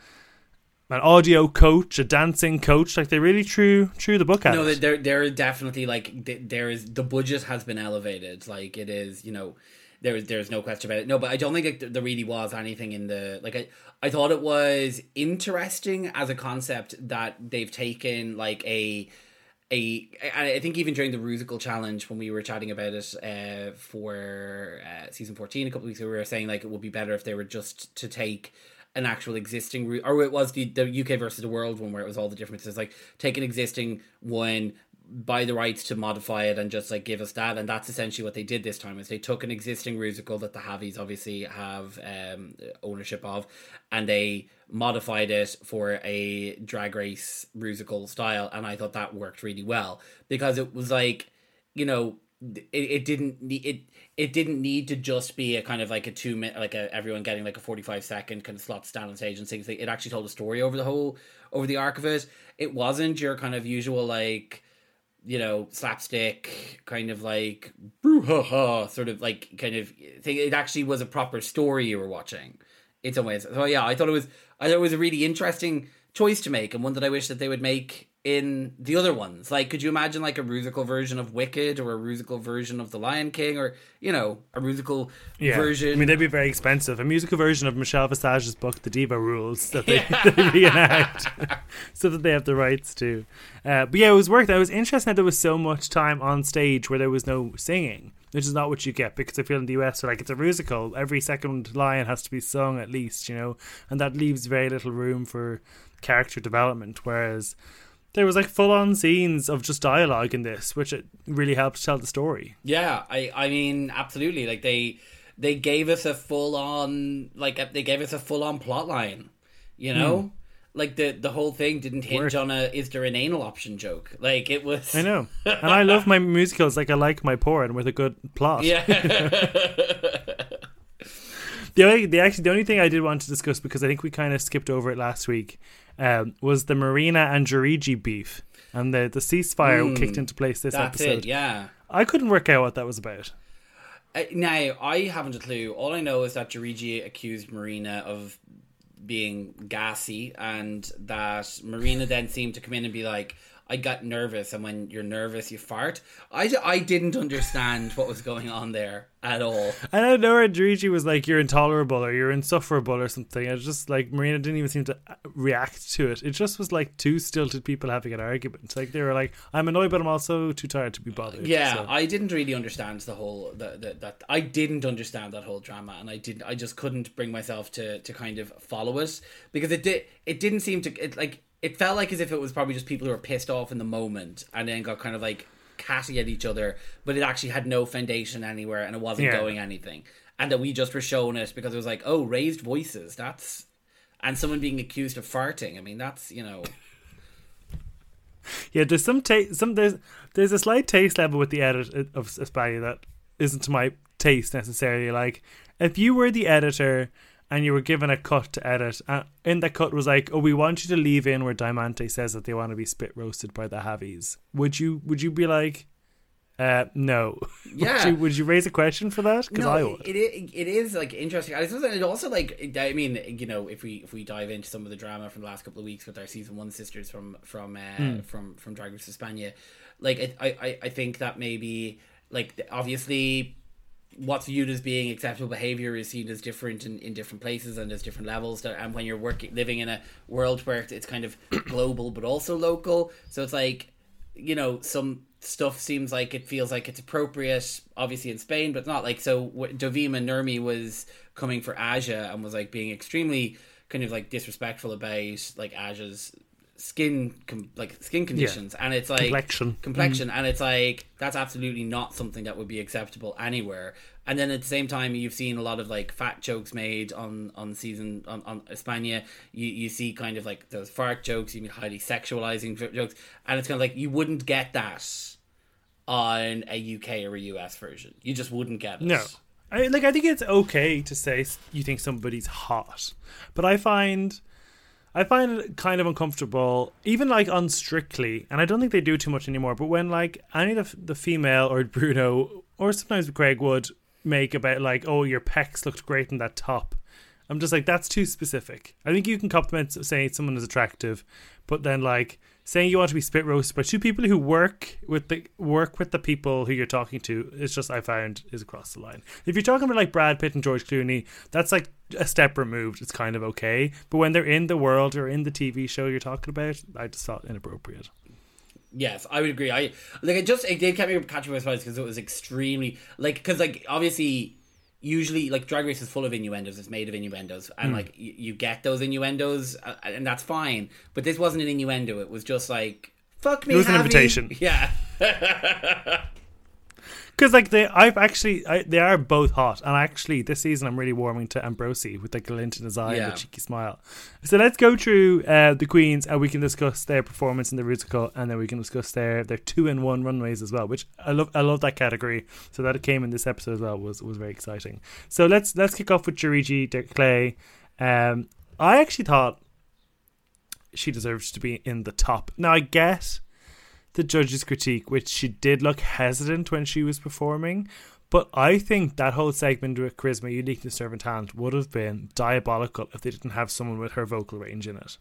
B: an audio coach, a dancing coach. Like they really threw threw the book at
A: no, there there definitely like there is the budget has been elevated. Like it is, you know, there is there's no question about it. No, but I don't think like, there really was anything in the like. I I thought it was interesting as a concept that they've taken like a. A, I think even during the Rusical challenge when we were chatting about it uh, for uh, season fourteen a couple weeks ago, we were saying like it would be better if they were just to take an actual existing or it was the, the UK versus the world one where it was all the differences. Like take an existing one, buy the rights to modify it, and just like give us that. And that's essentially what they did this time. Is they took an existing musical that the Javis obviously have um, ownership of, and they modified it for a drag race musical style. And I thought that worked really well because it was like, you know, it, it didn't need it it didn't need to just be a kind of like a two minute like a everyone getting like a 45 second kind of slot stand on stage and sing thing it actually told a story over the whole over the arc of it it wasn't your kind of usual like you know slapstick kind of like brouhaha sort of like kind of thing. It actually was a proper story you were watching. In some ways. So yeah i thought it was i thought it was a really interesting choice to make and one that i wish that they would make in the other ones. Like, could you imagine like a musical version of Wicked or a musical version of The Lion King or, you know, a musical
B: Yeah.
A: version?
B: I mean, they'd be very expensive. A musical version of Michelle Visage's book, The Diva Rules, that they, *laughs* they reenact *laughs* so that they have the rights to. Uh, but yeah, it was worth it. It was interesting that there was so much time on stage where there was no singing, which is not what you get because I feel in the US, like it's a musical. Every second line has to be sung at least, you know, and that leaves very little room for character development. Whereas there was like full on scenes of just dialogue in this, which it really helped tell the story.
A: Yeah, I I mean absolutely. Like they they gave us a full on like they gave us a full on plot line. You hmm. know? Like the the whole thing didn't hinge on a is there an anal option joke. Like it was
B: I know. *laughs* And I love my musicals like I like my porn with a good plot.
A: Yeah. *laughs* *laughs*
B: The only, the actually the only thing I did want to discuss because I think we kind of skipped over it last week um, was the Marina and Juriji beef and the the ceasefire
A: Mm,
B: kicked into place this episode.
A: it, yeah.
B: I couldn't work out what that was about.
A: Uh, now, I haven't a clue. All I know is that Juriji accused Marina of being gassy, and that Marina then seemed to come in and be like, I got nervous, and when you're nervous, you fart. I, I didn't understand what was going on there at all.
B: And I know where Juriji was like, "You're intolerable" or "You're insufferable" or something. I just like Marina didn't even seem to uh, react to it. It just was like two stilted people having an argument. Like they were like, "I'm annoyed, but I'm also too tired to be bothered."
A: Yeah,
B: So-
A: I didn't really understand the whole the, the, that I didn't understand that whole drama, and I didn't. I just couldn't bring myself to to kind of follow it because it did it didn't seem to it like it felt like as if it was probably just people who were pissed off in the moment and then got kind of like catty at each other, but it actually had no foundation anywhere and it wasn't
B: Yeah.
A: going anything, and that we just were shown it because it was like oh raised voices that's and someone being accused of farting. I mean that's you know
B: Yeah, there's some taste. Some there's there's a slight taste level with the edit uh, of España that isn't to my taste necessarily. Like if you were the editor and you were given a cut to edit, and in the cut was like, "Oh, we want you to leave in where Diamante says that they want to be spit roasted by the Javis." Would you would you be like, uh, no? *laughs*
A: Yeah.
B: would, you, would you raise a question for that? Because I would.
A: It, it it is like interesting. I suppose it also like I mean you know if we if we dive into some of the drama from the last couple of weeks with our season one sisters from from uh,
B: Hmm.
A: from from Drag Race España, like I, I I think that maybe like obviously what's viewed as being acceptable behavior is seen as different in, in different places and there's different levels. There and when you're working living in a world where it's- kind of *clears throat* global but also local so it's like you know some stuff seems like it feels like it's appropriate obviously in spain but not. Like so wh- dovima nurmi was coming for aja and was like being extremely kind of like disrespectful about like aja's skin com- like skin conditions and it's like
B: Complexion.
A: complexion mm. and it's like that's absolutely not something that would be acceptable anywhere and then at the same time you've seen a lot of like fat jokes made on on season on, on Espana you you see kind of like those fart jokes you mean highly sexualizing jokes and it's kind of like you wouldn't get that on a UK or a US version. You just wouldn't get it.
B: No. I, like I think it's okay to say you think somebody's hot, but I find I find it kind of uncomfortable, even like on Strictly, and I don't think they do too much anymore. But when like any of the, female or *laughs* Bruno or sometimes Greg would make about like, oh, your pecs looked great in that top. I'm just like that's too specific. I think you can compliment saying someone is attractive, but then like saying you want to be spit roasted by two people who work with the work with the people who you're talking to it's just I found is across the line. If you're talking about like Brad Pitt and George Clooney, that's like a step removed. It's kind of okay, but when they're in the world or in the TV show you're talking about, I just thought inappropriate.
A: Yes, I would agree. I like it. Just it did catch me catch me by surprise because it was extremely like because like obviously usually like Drag Race is full of innuendos. It's made of innuendos, and
B: Hmm.
A: like you, you get those innuendos, uh, and that's fine. But this wasn't an innuendo. It was just like fuck me.
B: It was an
A: Javi."
B: invitation. *laughs*
A: Yeah. *laughs*
B: Because like they, I've actually, I, they are both hot, and actually this season I'm really warming to Ambrossi with the glint in his eye and the cheeky smile. So let's go through uh, the queens, and we can discuss their performance in the musical, and then we can discuss their their two in one runways as well. Which I love, I love that category. So that it came in this episode as well was was very exciting. So let's let's kick off with Juriji der Klee. Um, I actually thought she deserves to be in the top. Now I get the judge's critique, which she did look hesitant when she was performing. But I think that whole segment with charisma, uniqueness, servant talent would have been diabolical if they didn't have someone with her vocal range in it.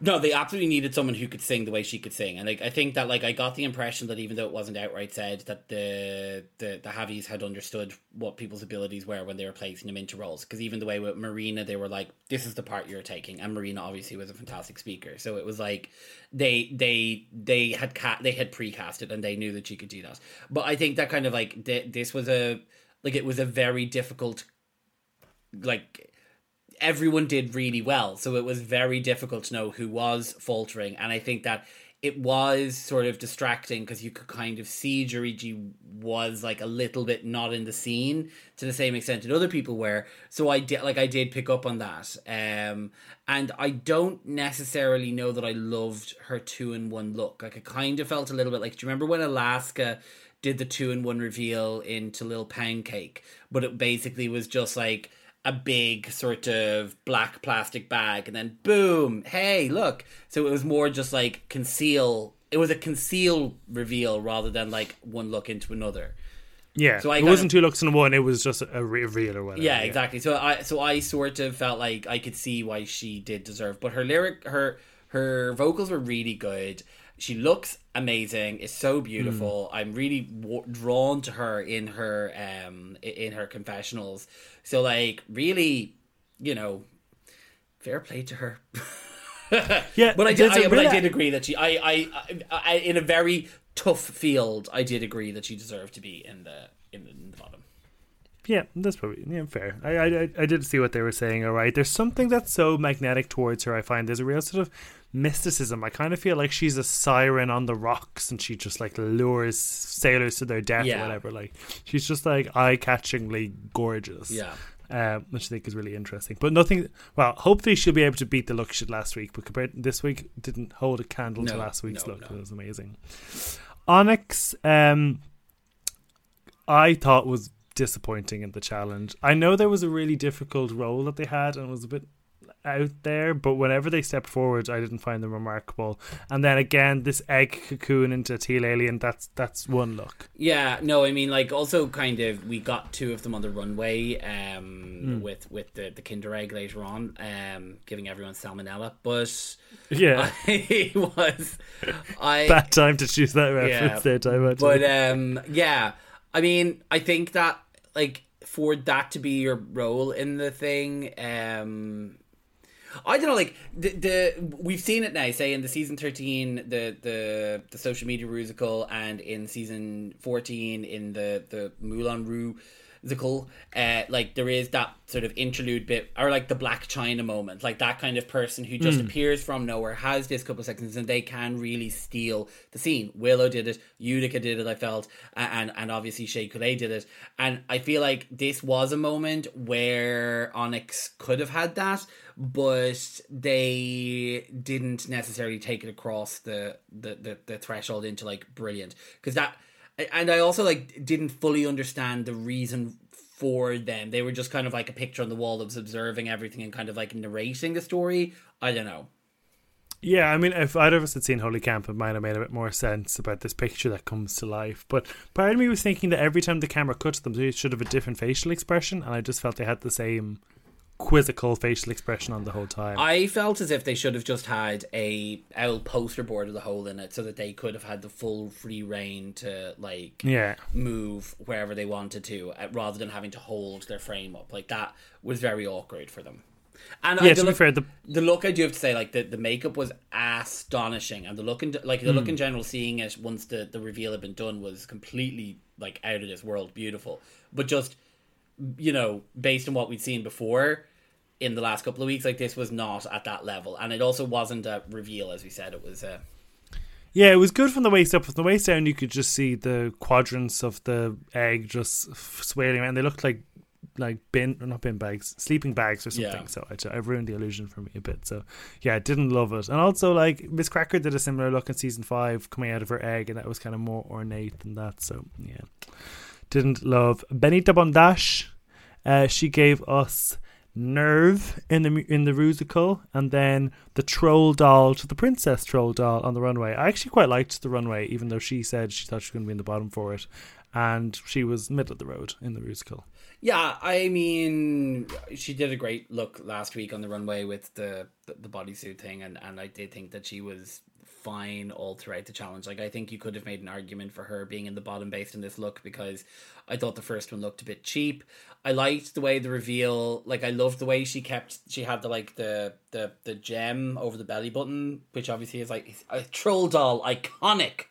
A: No, they absolutely needed someone who could sing the way she could sing, and like I think that like I got the impression that even though it wasn't outright said that the the the Javis had understood what people's abilities were when they were placing them into roles, because even the way with Marina, they were like, "This is the part you're taking," and Marina obviously was a fantastic speaker, so it was like they they they had ca- they had precasted and they knew that she could do that. But I think that kind of like th- this was a like it was a very difficult like everyone did really well. So it was very difficult to know who was faltering. And I think that it was sort of distracting because you could kind of see Juriji was like a little bit not in the scene to the same extent that other people were. So I did like I did pick up on that. Um and I don't necessarily know that I loved her two in one look. Like I kind of felt a little bit like do you remember when Alaska did the two in one reveal into Lil Poundcake? But it basically was just like a big sort of black plastic bag and then boom hey look. So it was more just like conceal it was a conceal reveal rather than like one look into another.
B: Yeah,
A: So I
B: it wasn't
A: of-
B: two looks in one; it was just a reveal or whatever.
A: yeah. exactly. So i so i sort of felt like i could see why she did deserve but her lyric her her vocals were really good she looks amazing. Is so beautiful. I'm really w- drawn to her in her um in her confessionals. So like really you know fair play to her. *laughs*
B: Yeah,
A: but I did, I, but I did agree that she, I, I, I, I, in a very tough field, I did agree that she deserved to be in the in the, in the bottom.
B: Yeah, that's probably yeah, fair. I, I I- did see what they were saying. All right, there's something that's so magnetic towards her. I find there's a real sort of mysticism. I kind of feel like she's a siren on the rocks, and she just like lures sailors to their death
A: Yeah.
B: or whatever. Like she's just like eye-catchingly gorgeous.
A: Yeah,
B: um, which I think is really interesting. But nothing. Well, hopefully she'll be able to beat the look she did last week. But compared this week, didn't hold a candle to last week's
A: no,
B: look.
A: no.
B: It was amazing. Onyx, um, I thought was disappointing in the challenge. I know there was a really difficult role that they had, and it was a bit out there. But whenever they stepped forward, I didn't find them remarkable. And then again, this egg cocoon into teal alien. That's that's one look.
A: yeah. No, I mean, like, also kind of, we got two of them on the runway, um,
B: Hmm.
A: with with the the Kinder Egg later on, um, giving everyone salmonella. But
B: Yeah, *laughs*
A: I was, I
B: bad time to choose that reference
A: Yeah,
B: there.
A: But um, yeah, I mean, I think that like for that to be your role in the thing, um, I don't know. Like the, the we've seen it now. Say in the season thirteen, the the the social media musical, and in season fourteen, in the the Moulin Rouge musical, uh, like there is that sort of interlude bit, or like the Black China moment, like that kind of person who just appears from nowhere, has this couple of seconds, and they can really steal the scene. Willow did it, Utica did it, I felt, and and obviously Shea Coulee did it, and I feel like this was a moment where Onyx could have had that, but they didn't necessarily take it across the the the, the threshold into like brilliant. Because that and I also like didn't fully understand the reason for them. They were just kind of like a picture on the wall that was observing everything and kind of like narrating the story. I don't know.
B: Yeah, I mean, if either of us had seen Holy Camp, it might have made a bit more sense about this picture that comes to life. But part of me was thinking that every time the camera cuts them, they should have a different facial expression, and I just felt they had the same quizzical facial expression on the whole time.
A: I felt as if they should have just had a owl poster board with a hole in it, so that they could have had the full free reign to like
B: yeah
A: move wherever they wanted to, uh, rather than having to hold their frame up. Like that was very awkward for them. And
B: yeah,
A: I,
B: to
A: the,
B: be
A: look,
B: fair, the
A: the look I do have to say, like the, the makeup was astonishing, and the look in like the look in general, seeing it once the the reveal had been done was completely like out of this world, beautiful. But just you know, based on what we'd seen before in the last couple of weeks, like this was not at that level, and it also wasn't a reveal, as we said. It was a
B: yeah, it was good from the waist up. From the waist down, you could just see the quadrants of the egg just swaying around. They looked like like bin, or not bin bags, sleeping bags or something.
A: Yeah.
B: So I, I ruined the illusion for me a bit. So yeah, I didn't love it. And also like Miz Cracker did a similar look in season five, coming out of her egg, and that was kind of more ornate than that. So yeah, didn't love Venedita Von Däsh. Uh, she gave us Nerve in the in the musical, and then the troll doll to the princess troll doll on the runway. I actually quite liked the runway, even though she said she thought she was going to be in the bottom for it, and she was middle of the road in the musical.
A: Yeah, I mean, she did a great look last week on the runway with the the, the bodysuit thing, and and I did think that she was fine all throughout the challenge. Like I think you could have made an argument for her being in the bottom based on this look because I thought the first one looked a bit cheap. I liked the way the reveal, like I loved the way she kept she had the like the the the gem over the belly button, which obviously is like a troll doll iconic,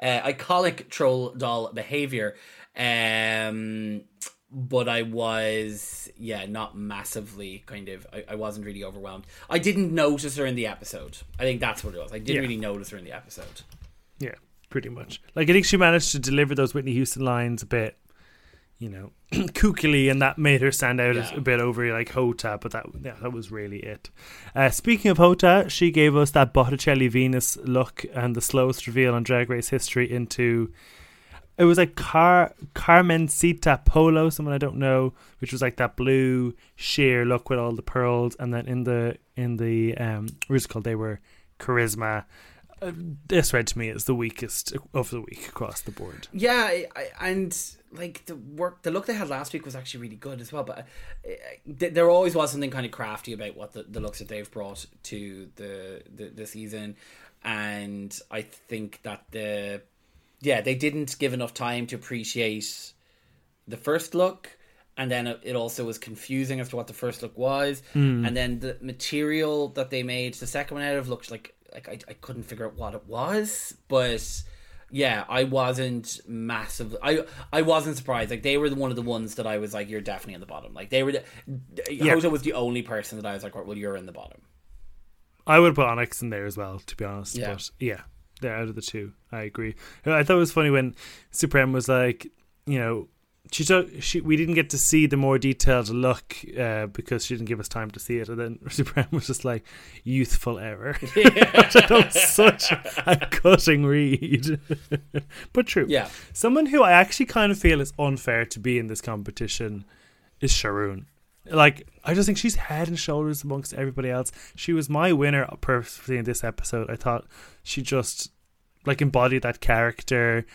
A: uh, iconic troll doll behavior. Um but I was yeah not massively kind of I, I wasn't really overwhelmed. I didn't notice her in the episode. I think that's what it was. I didn't
B: Yeah.
A: really notice her in the episode.
B: Yeah, pretty much. Like I think she managed to deliver those Whitney Houston lines a bit, you know, *clears throat* kookily, and that made her stand out
A: Yeah.
B: a bit over like Jota. But that yeah, that was really it. Uh, speaking of Jota, she gave us that Botticelli Venus look and the slowest reveal on Drag Race history into. It was like Car Carmencita Polo, someone I don't know, which was like that blue sheer look with all the pearls, and then in the in the um musical they were charisma. Uh, this read to me as the weakest of the week across the board.
A: Yeah, I, and like the work, the look they had last week was actually really good as well. But uh, there always was something kind of crafty about what the, the looks that they've brought to the, the the season, and I think that the yeah they didn't give enough time to appreciate the first look. And then it also was confusing as to what the first look was, hmm. and then the material that they made the second one out of looked like like I, I couldn't figure out what it was, but yeah, I wasn't massive. I I wasn't surprised. Like they were the, one of the ones that I was like, you're definitely in the bottom. Like they were. The,
B: Yeah.
A: Jota was the only person that I was like, well, you're in the bottom.
B: I would put Onyx in there as well, to be honest.
A: Yeah.
B: But yeah, they're out of the two. I agree. I thought it was funny when Supreme was like, you know, she took she we didn't get to see the more detailed look uh, because she didn't give us time to see it, and then *laughs* Supreme was just like youthful error. *laughs* *laughs* I thought was such a cutting read, but true.
A: Yeah,
B: Someone who I actually kind of feel is unfair to be in this competition is Sharonne. Like, I just think she's head and shoulders amongst everybody else. She was my winner personally in this episode. I thought she just like embodied that character.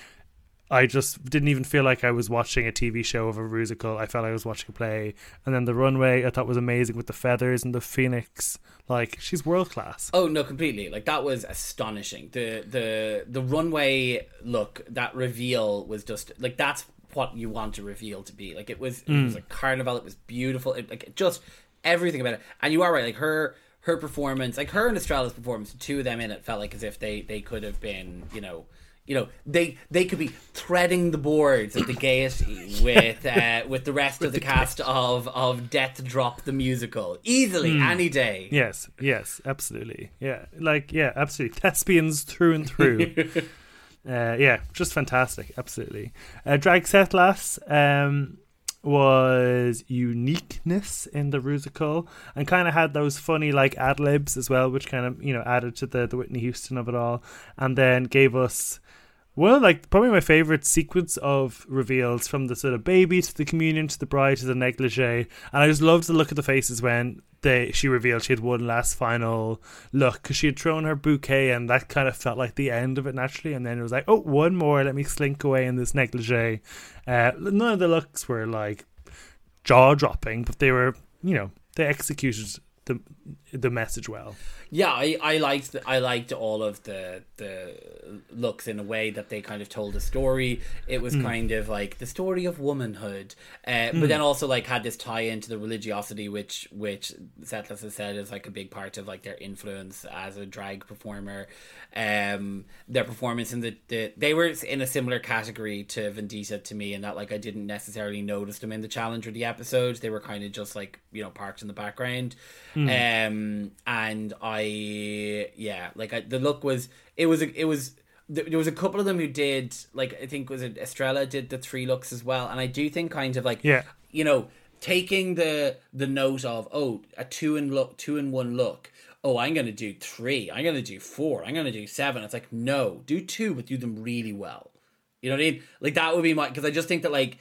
B: I just didn't even feel like I was watching a TV show of a musical. I felt I was watching a play. And then the runway I thought was amazing with the feathers and the phoenix. Like she's world class.
A: Oh no, completely. Like that was astonishing. The the the runway look, that reveal was just like that's what you want to reveal to be. Like it was it was a carnival, it was beautiful. It, like just everything about it. And you are right, like her her performance, like her and Estrada's performance, the two of them in it felt like as if they they could have been, you know, you know, they they could be threading the boards at the Gaiety *coughs* with uh, with the rest of the cast of of Death Drop the musical easily any day.
B: Yes, yes, absolutely. Yeah, like yeah, absolutely. Thespians through and through. *laughs* uh, yeah, just fantastic. Absolutely. Uh, Drag Sethlas um, was uniqueness in the musical and kind of had those funny like ad libs as well, which kind of you know added to the the Whitney Houston of it all, and then gave us. Well, like probably my favorite sequence of reveals from the sort of baby to the communion to the bride to the negligee, and I just loved the look of the faces when they she revealed she had one last final look because she had thrown her bouquet, and that kind of felt like the end of it naturally. And then it was like, oh, one more, let me slink away in this negligee. Uh, none of the looks were like jaw dropping, but they were, you know, they executed the the message well.
A: Yeah, I, I liked I liked all of the the looks in a way that they kind of told a story. It was mm. kind of like the story of womanhood, uh, mm. but then also like had this tie into the religiosity, which which Sethlas has said is like a big part of like their influence as a drag performer. Um, their performance in the, the they were in a similar category to Venedita to me, in that like I didn't necessarily notice them in the challenge or the episodes. They were kind of just like you know parked in the background, mm. um, Um, and I yeah, like I, the look was it was a, it was there was a couple of them who did like I think was it Estrella did the three looks as well, and I do think kind of like
B: yeah,
A: you know, taking the the note of oh a two and look two and one look. Oh, I'm gonna do three. I'm gonna do four. I'm gonna do seven. It's like no, do two, but do them really well. You know what I mean? Like that would be my because I just think that like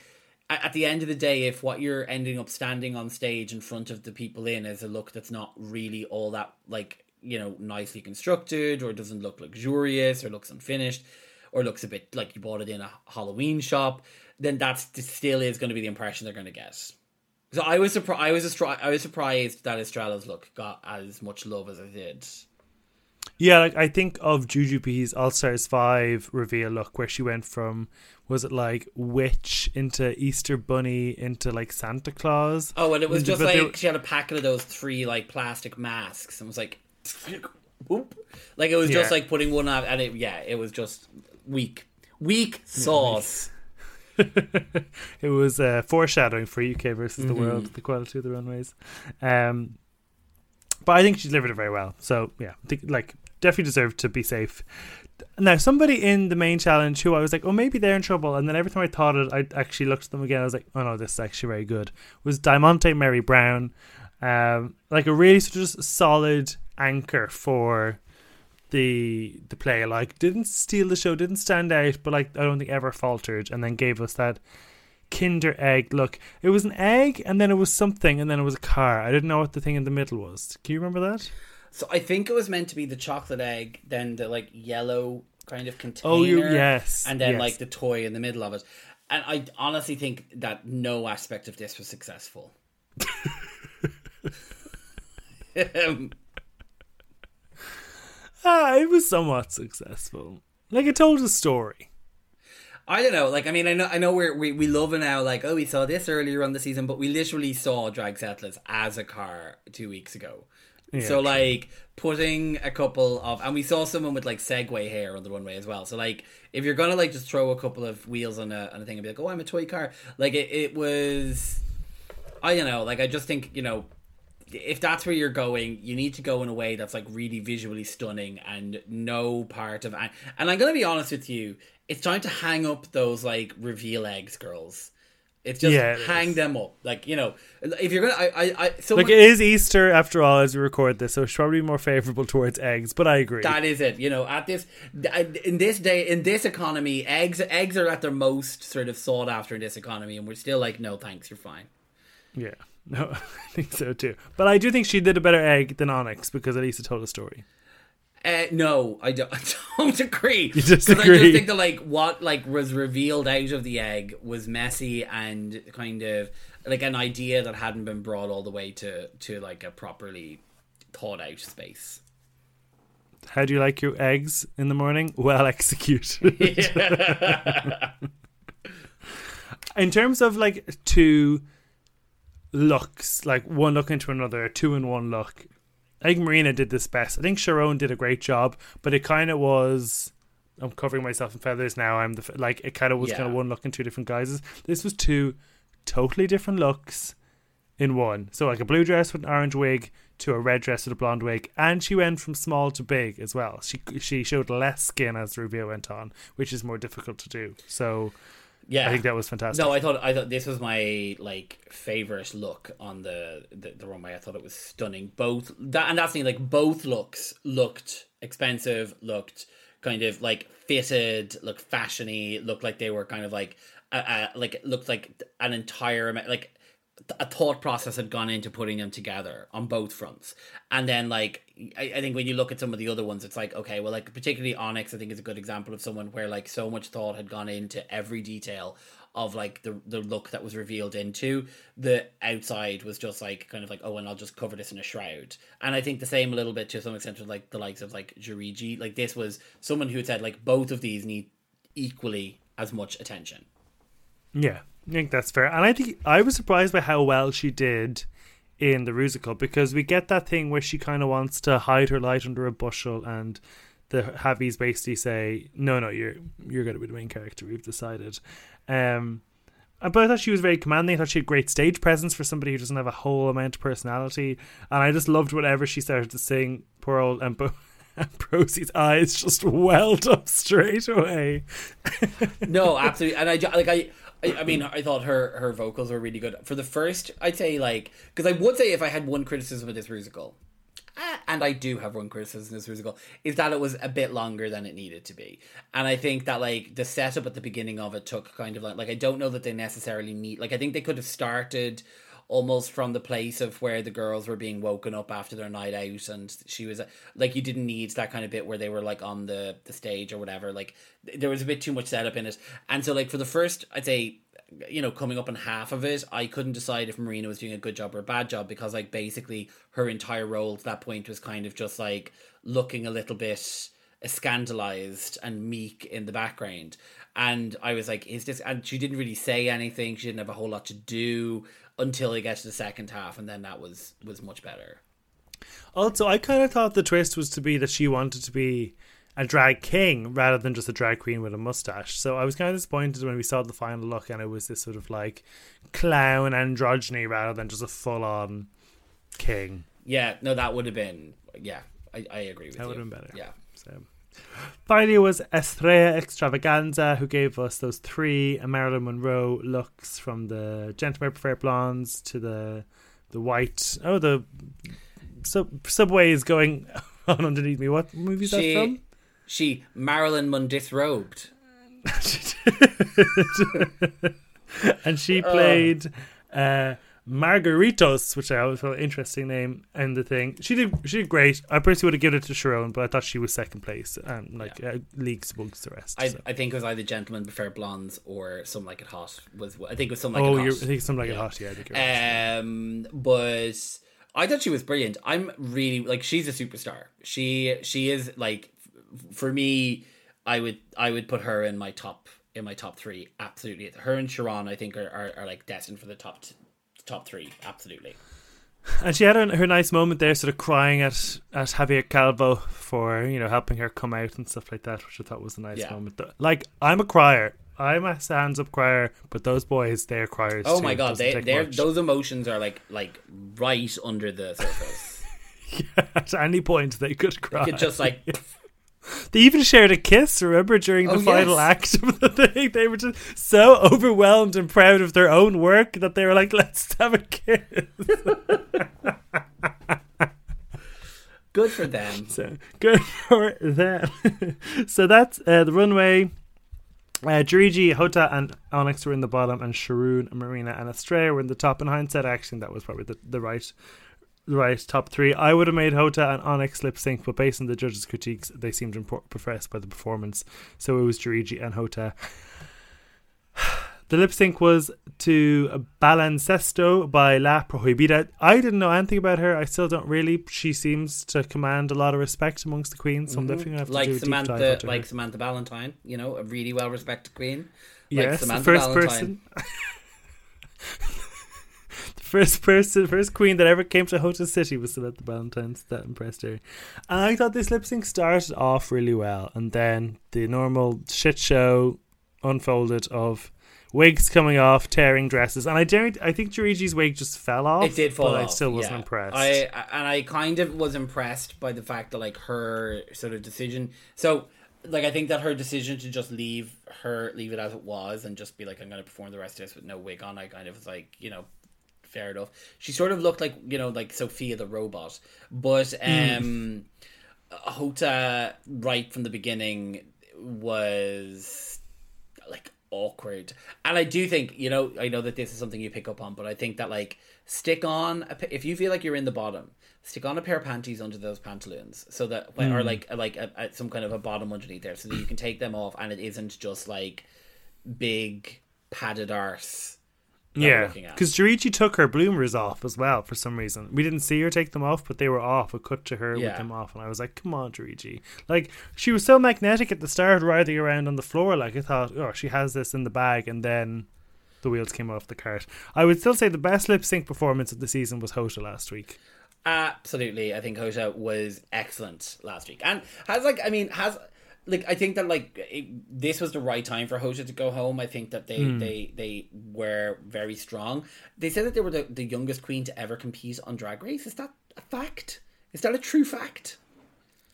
A: at the end of the day, if what you're ending up standing on stage in front of the people in is a look that's not really all that like you know nicely constructed or doesn't look luxurious or looks unfinished or looks a bit like you bought it in a Halloween shop, then that's still is going to be the impression they're going to get. So I was surprised. I was I was surprised that Estrella's look got as much love as it did.
B: Yeah, like I think of Jujubee's All Stars Five reveal look, where she went from was it like witch into Easter bunny into like Santa Claus?
A: Oh, and it was just like she had a packet of those three like plastic masks and was like like it was just yeah. like putting one out, and it yeah, it was just weak, weak sauce. *laughs*
B: it was uh, foreshadowing for UK versus mm-hmm. the world, the quality of the runways. Um, but I think she delivered it very well. So yeah, I think like definitely deserved to be safe. Now, somebody in the main challenge who I was like, oh, maybe they're in trouble, and then every time I thought it, I actually looked at them again. I was like, oh no, this is actually very good. Was Diamante Merybrown, um, like a really sort of just solid anchor for the the play. Like didn't steal the show, didn't stand out, but like I don't think ever faltered, and then gave us that Kinder egg look. It was an egg, and then it was something, and then it was a car. I didn't know what the thing in the middle was. Can you remember that?
A: So I think it was meant to be the chocolate egg, then the like yellow kind of container.
B: Oh, yes,
A: and then
B: yes.
A: like the toy in the middle of it. And I honestly think that no aspect of this was successful.
B: um, *laughs* ah, it was somewhat successful. Like it told a story.
A: I don't know. Like, I mean, I know, I know, we're, we we love it now. Like, oh, we saw this earlier on the season, but we literally saw Drag Sethlas as a car two weeks ago. Yeah, so, like, putting a couple of, and we saw someone with like Segway hair on the runway as well. So, like, if you're gonna like just throw a couple of wheels on a on a thing and be like, oh, I'm a toy car, like it, it was. I don't know. Like, I just think you know if that's where you're going, you need to go in a way that's like really visually stunning and no part of. And I'm gonna be honest with you, it's time to hang up those like reveal eggs, girls. It's just yeah, it hang is. them up, like you know. If you're gonna, I, I, I
B: so like it is Easter after all as we record this, so it's probably more favorable towards eggs. But I agree.
A: That is it. You know, at this in this day in this economy, eggs eggs are at their most sort of sought after in this economy, and we're still like, no, thanks, you're fine.
B: Yeah. *laughs* No, *laughs* I think so too. But I do think she did a better egg than Onyx because at least it told a story.
A: Uh, no, I don't, *laughs* I don't agree.
B: You disagree?
A: I just think that like what like was revealed out of the egg was messy and kind of like an idea that hadn't been brought all the way to to like a properly thought out space.
B: How do you like your eggs in the morning? Well executed. *laughs* *laughs* in terms of like two looks, like one look into another, two in one look. I think Marina did this best. I think Sharonne did a great job, but it kind of was. I'm covering myself in feathers now. I'm the like it kind of was yeah. kind of one look in two different guises. This was two totally different looks in one. So like a blue dress with an orange wig to a red dress with a blonde wig, and she went from small to big as well. She she showed less skin as the reveal went on, which is more difficult to do. So yeah, I think that was fantastic.
A: No, I thought I thought this was my like favorite look on the, the the, runway. I thought it was stunning. Both that and that's the thing, like both looks looked expensive, looked kind of like fitted, look fashiony, looked like they were kind of like uh, uh, like looked like an entire like a thought process had gone into putting them together on both fronts. And then like I, I think when you look at some of the other ones, it's like, okay, well like particularly Onyx I think is a good example of someone where like so much thought had gone into every detail of like the the look that was revealed into. The outside was just like kind of like, oh and I'll just cover this in a shroud. And I think the same a little bit to some extent with like the likes of like Juriji. Like this was someone who had said like both of these need equally as much attention.
B: Yeah, I think that's fair. And I think I was surprised by how well she did in the Rusical because we get that thing where she kind of wants to hide her light under a bushel and the Javis basically say, "No, no, you're you're going to be the main character. We've decided." Um, but I thought she was very commanding. I thought she had great stage presence for somebody who doesn't have a whole amount of personality. And I just loved whatever she started to sing. Poor old Empo. Prosie's *laughs* eyes just welled up *laughs* straight away.
A: no, absolutely, and I like I I, I, mean, I thought her her vocals were really good for the first. I'd say like because I would say if I had one criticism of this musical, uh, and I do have one criticism of this musical, is that it was a bit longer than it needed to be, and I think that like the setup at the beginning of it took kind of like like I don't know that they necessarily need like I think they could have started almost from the place of where the girls were being woken up after their night out and she was like you didn't need that kind of bit where they were like on the the stage or whatever like there was a bit too much setup in it. And so like for the first i'd say you know coming up on half of it i couldn't decide if marina was doing a good job or a bad job because like basically her entire role to that point was kind of just like looking a little bit scandalized and meek in the background. And i was like is this and she didn't really say anything. She didn't have a whole lot to do until he gets to the second half, and then that was was much better.
B: Also, I kind of thought the twist was to be that she wanted to be a drag king rather than just a drag queen with a mustache. So I was kind of disappointed when we saw the final look and it was this sort of like clown androgyny rather than just a full on king.
A: Yeah, no, that would have been yeah, I, I agree with
B: that
A: you.
B: That would have been better.
A: Yeah.
B: So Finally, it was Estrella Xtravaganza, who gave us those three Marilyn Monroe looks from the Gentlemen Prefer Blondes to the the white. Oh, the sub, subway is going *laughs* on underneath me. What movie is that from?
A: She Marilyn Monroe disrobed. *laughs*
B: and she played uh, Margaritos, which I always thought an interesting name and the thing. She did she did great. I personally would have given it to Sharonne, but I thought she was second place and like yeah. uh, leagues amongst the rest.
A: I,
B: so.
A: I think it was either Gentlemen Prefer Blondes or Some Like It Hot. Was I think it was Some Like
B: oh,
A: It Hot.
B: I think Some Like yeah. It Hot. Yeah, I think
A: you're um, but I thought she was brilliant. I'm really like she's a superstar. She she is like for me. I would I would put her in my top in my top three. Absolutely, her and Sharonne I think are, are, are like destined for the top t- top three, absolutely.
B: And she had her, her nice moment there, sort of crying at at Javier Calvo for you know helping her come out and stuff like that, which I thought was a nice yeah. moment. Like I'm a crier, I'm a hands up crier, but those boys, they're criers.
A: Oh
B: too.
A: my god, they they those emotions are like like right under the surface. *laughs*
B: yeah, at any point they could cry.
A: They could just like *laughs*
B: They even shared a kiss, remember, during the oh, final yes. act of the *laughs* thing. They were just so overwhelmed and proud of their own work that they were like, let's have a kiss.
A: good for them. *laughs*
B: So good for them. *laughs* so that's uh, the runway. Uh, Juriji, Jota, and Onyx were in the bottom, and Sharonne, Marina, and Estrella were in the top. In hindsight, actually, that was probably the, the right right top three. I would have made Jota and Onyx lip sync, but based on the judges' critiques, they seemed impressed by the performance. So it was Juriji and Jota. *sighs* The lip sync was to Balancesto by La Prohibida. I didn't know anything about her. I still don't really. She seems to command a lot of respect amongst the queens. So I'm mm-hmm. definitely gonna have
A: like
B: to do
A: Samantha,
B: a deep dive
A: like
B: her.
A: Samantha Ballentines. You know, a really well respected queen. Like
B: yes,
A: Samantha
B: the first
A: Ballantyne.
B: person. *laughs* first person, first queen that ever came to Hotel City was Samantha Ballentines. That impressed her. And I thought this lip sync started off really well, and then the normal shit show unfolded of wigs coming off, tearing dresses, and I don't. I think Juriji's wig just fell off.
A: It did fall
B: but
A: off.
B: I still wasn't
A: yeah.
B: impressed.
A: I and I kind of was impressed by the fact that like her sort of decision. So like I think that her decision to just leave her leave it as it was and just be like I'm going to perform the rest of this with no wig on. I kind of was like you know fair enough. She sort of looked like you know like Sophia the robot, but um. Mm. Jota right from the beginning was like awkward, and I do think you know I know that this is something you pick up on, but I think that like stick on a, if you feel like you're in the bottom, stick on a pair of panties under those pantaloons so that mm. or hmm. like like a, a, some kind of a bottom underneath there so that you can take them off and it isn't just like big padded arse
B: yeah, because Juriji took her bloomers off as well for some reason. We didn't see her take them off, but they were off. A cut to her yeah. with them off, and I was like, "Come on, Juriji!" Like she was so magnetic at the start, riding around on the floor. Like I thought, oh, she has this in the bag, and then the wheels came off the cart. I would still say the best lip sync performance of the season was Jota last week.
A: Absolutely, I think Jota was excellent last week, and has like, I mean, has like I think that like it, this was the right time for Jota to go home. I think that they mm. they they were very strong. They said that they were the, the youngest queen to ever compete on Drag Race. Is that a fact? Is that a true fact?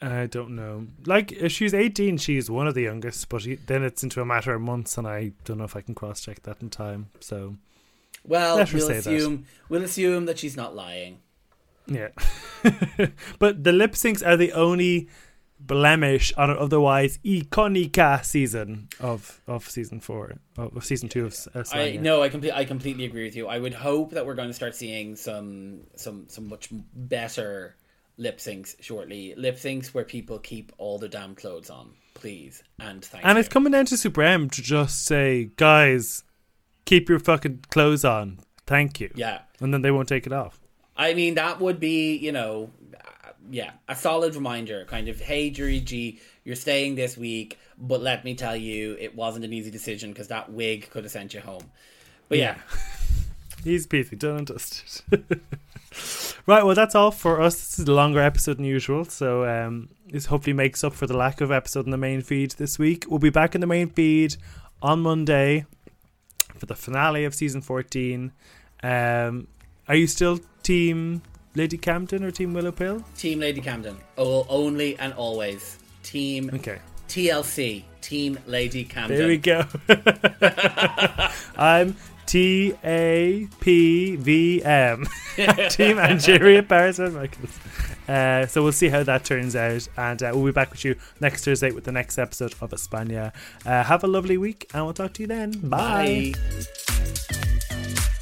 B: I don't know. Like if she's eighteen, she's one of the youngest, but he, then it's into a matter of months, and I don't know if I can cross check that in time. So,
A: well, we'll assume that. we'll assume that she's not lying.
B: Yeah, *laughs* but the lip syncs are the only blemish on an otherwise iconic season of of season four of season two of uh,
A: I no I completely I completely agree with you. I would hope that we're going to start seeing some some some much better lip syncs shortly. Lip syncs where people keep all the damn clothes on please and thank
B: and
A: you.
B: it's coming down to Supremme to just say guys keep your fucking clothes on. Thank you.
A: Yeah.
B: And then they won't take it off.
A: I mean that would be you know yeah, a solid reminder, kind of, hey, Juriji, you're staying this week, but let me tell you, it wasn't an easy decision because that wig could have sent you home. But yeah. yeah. *laughs*
B: He's beefy, done and dusted. *laughs* right, well, that's all for us. This is a longer episode than usual, so um, this hopefully makes up for the lack of episode in the main feed this week. We'll be back in the main feed on Monday for the finale of season 14. Um, are you still team Lady Camden or Team Willowpill?
A: Team Lady Camden. Oh, only and always. Team
B: okay.
A: TLC. Team Lady Camden.
B: There we go. *laughs* I'm T A P V M. *laughs* Team Angeria Paris VanMichaels. Uh, so we'll see how that turns out, and uh, we'll be back with you next Thursday with the next episode of Espana. Uh, have a lovely week, and we'll talk to you then. Bye. Bye.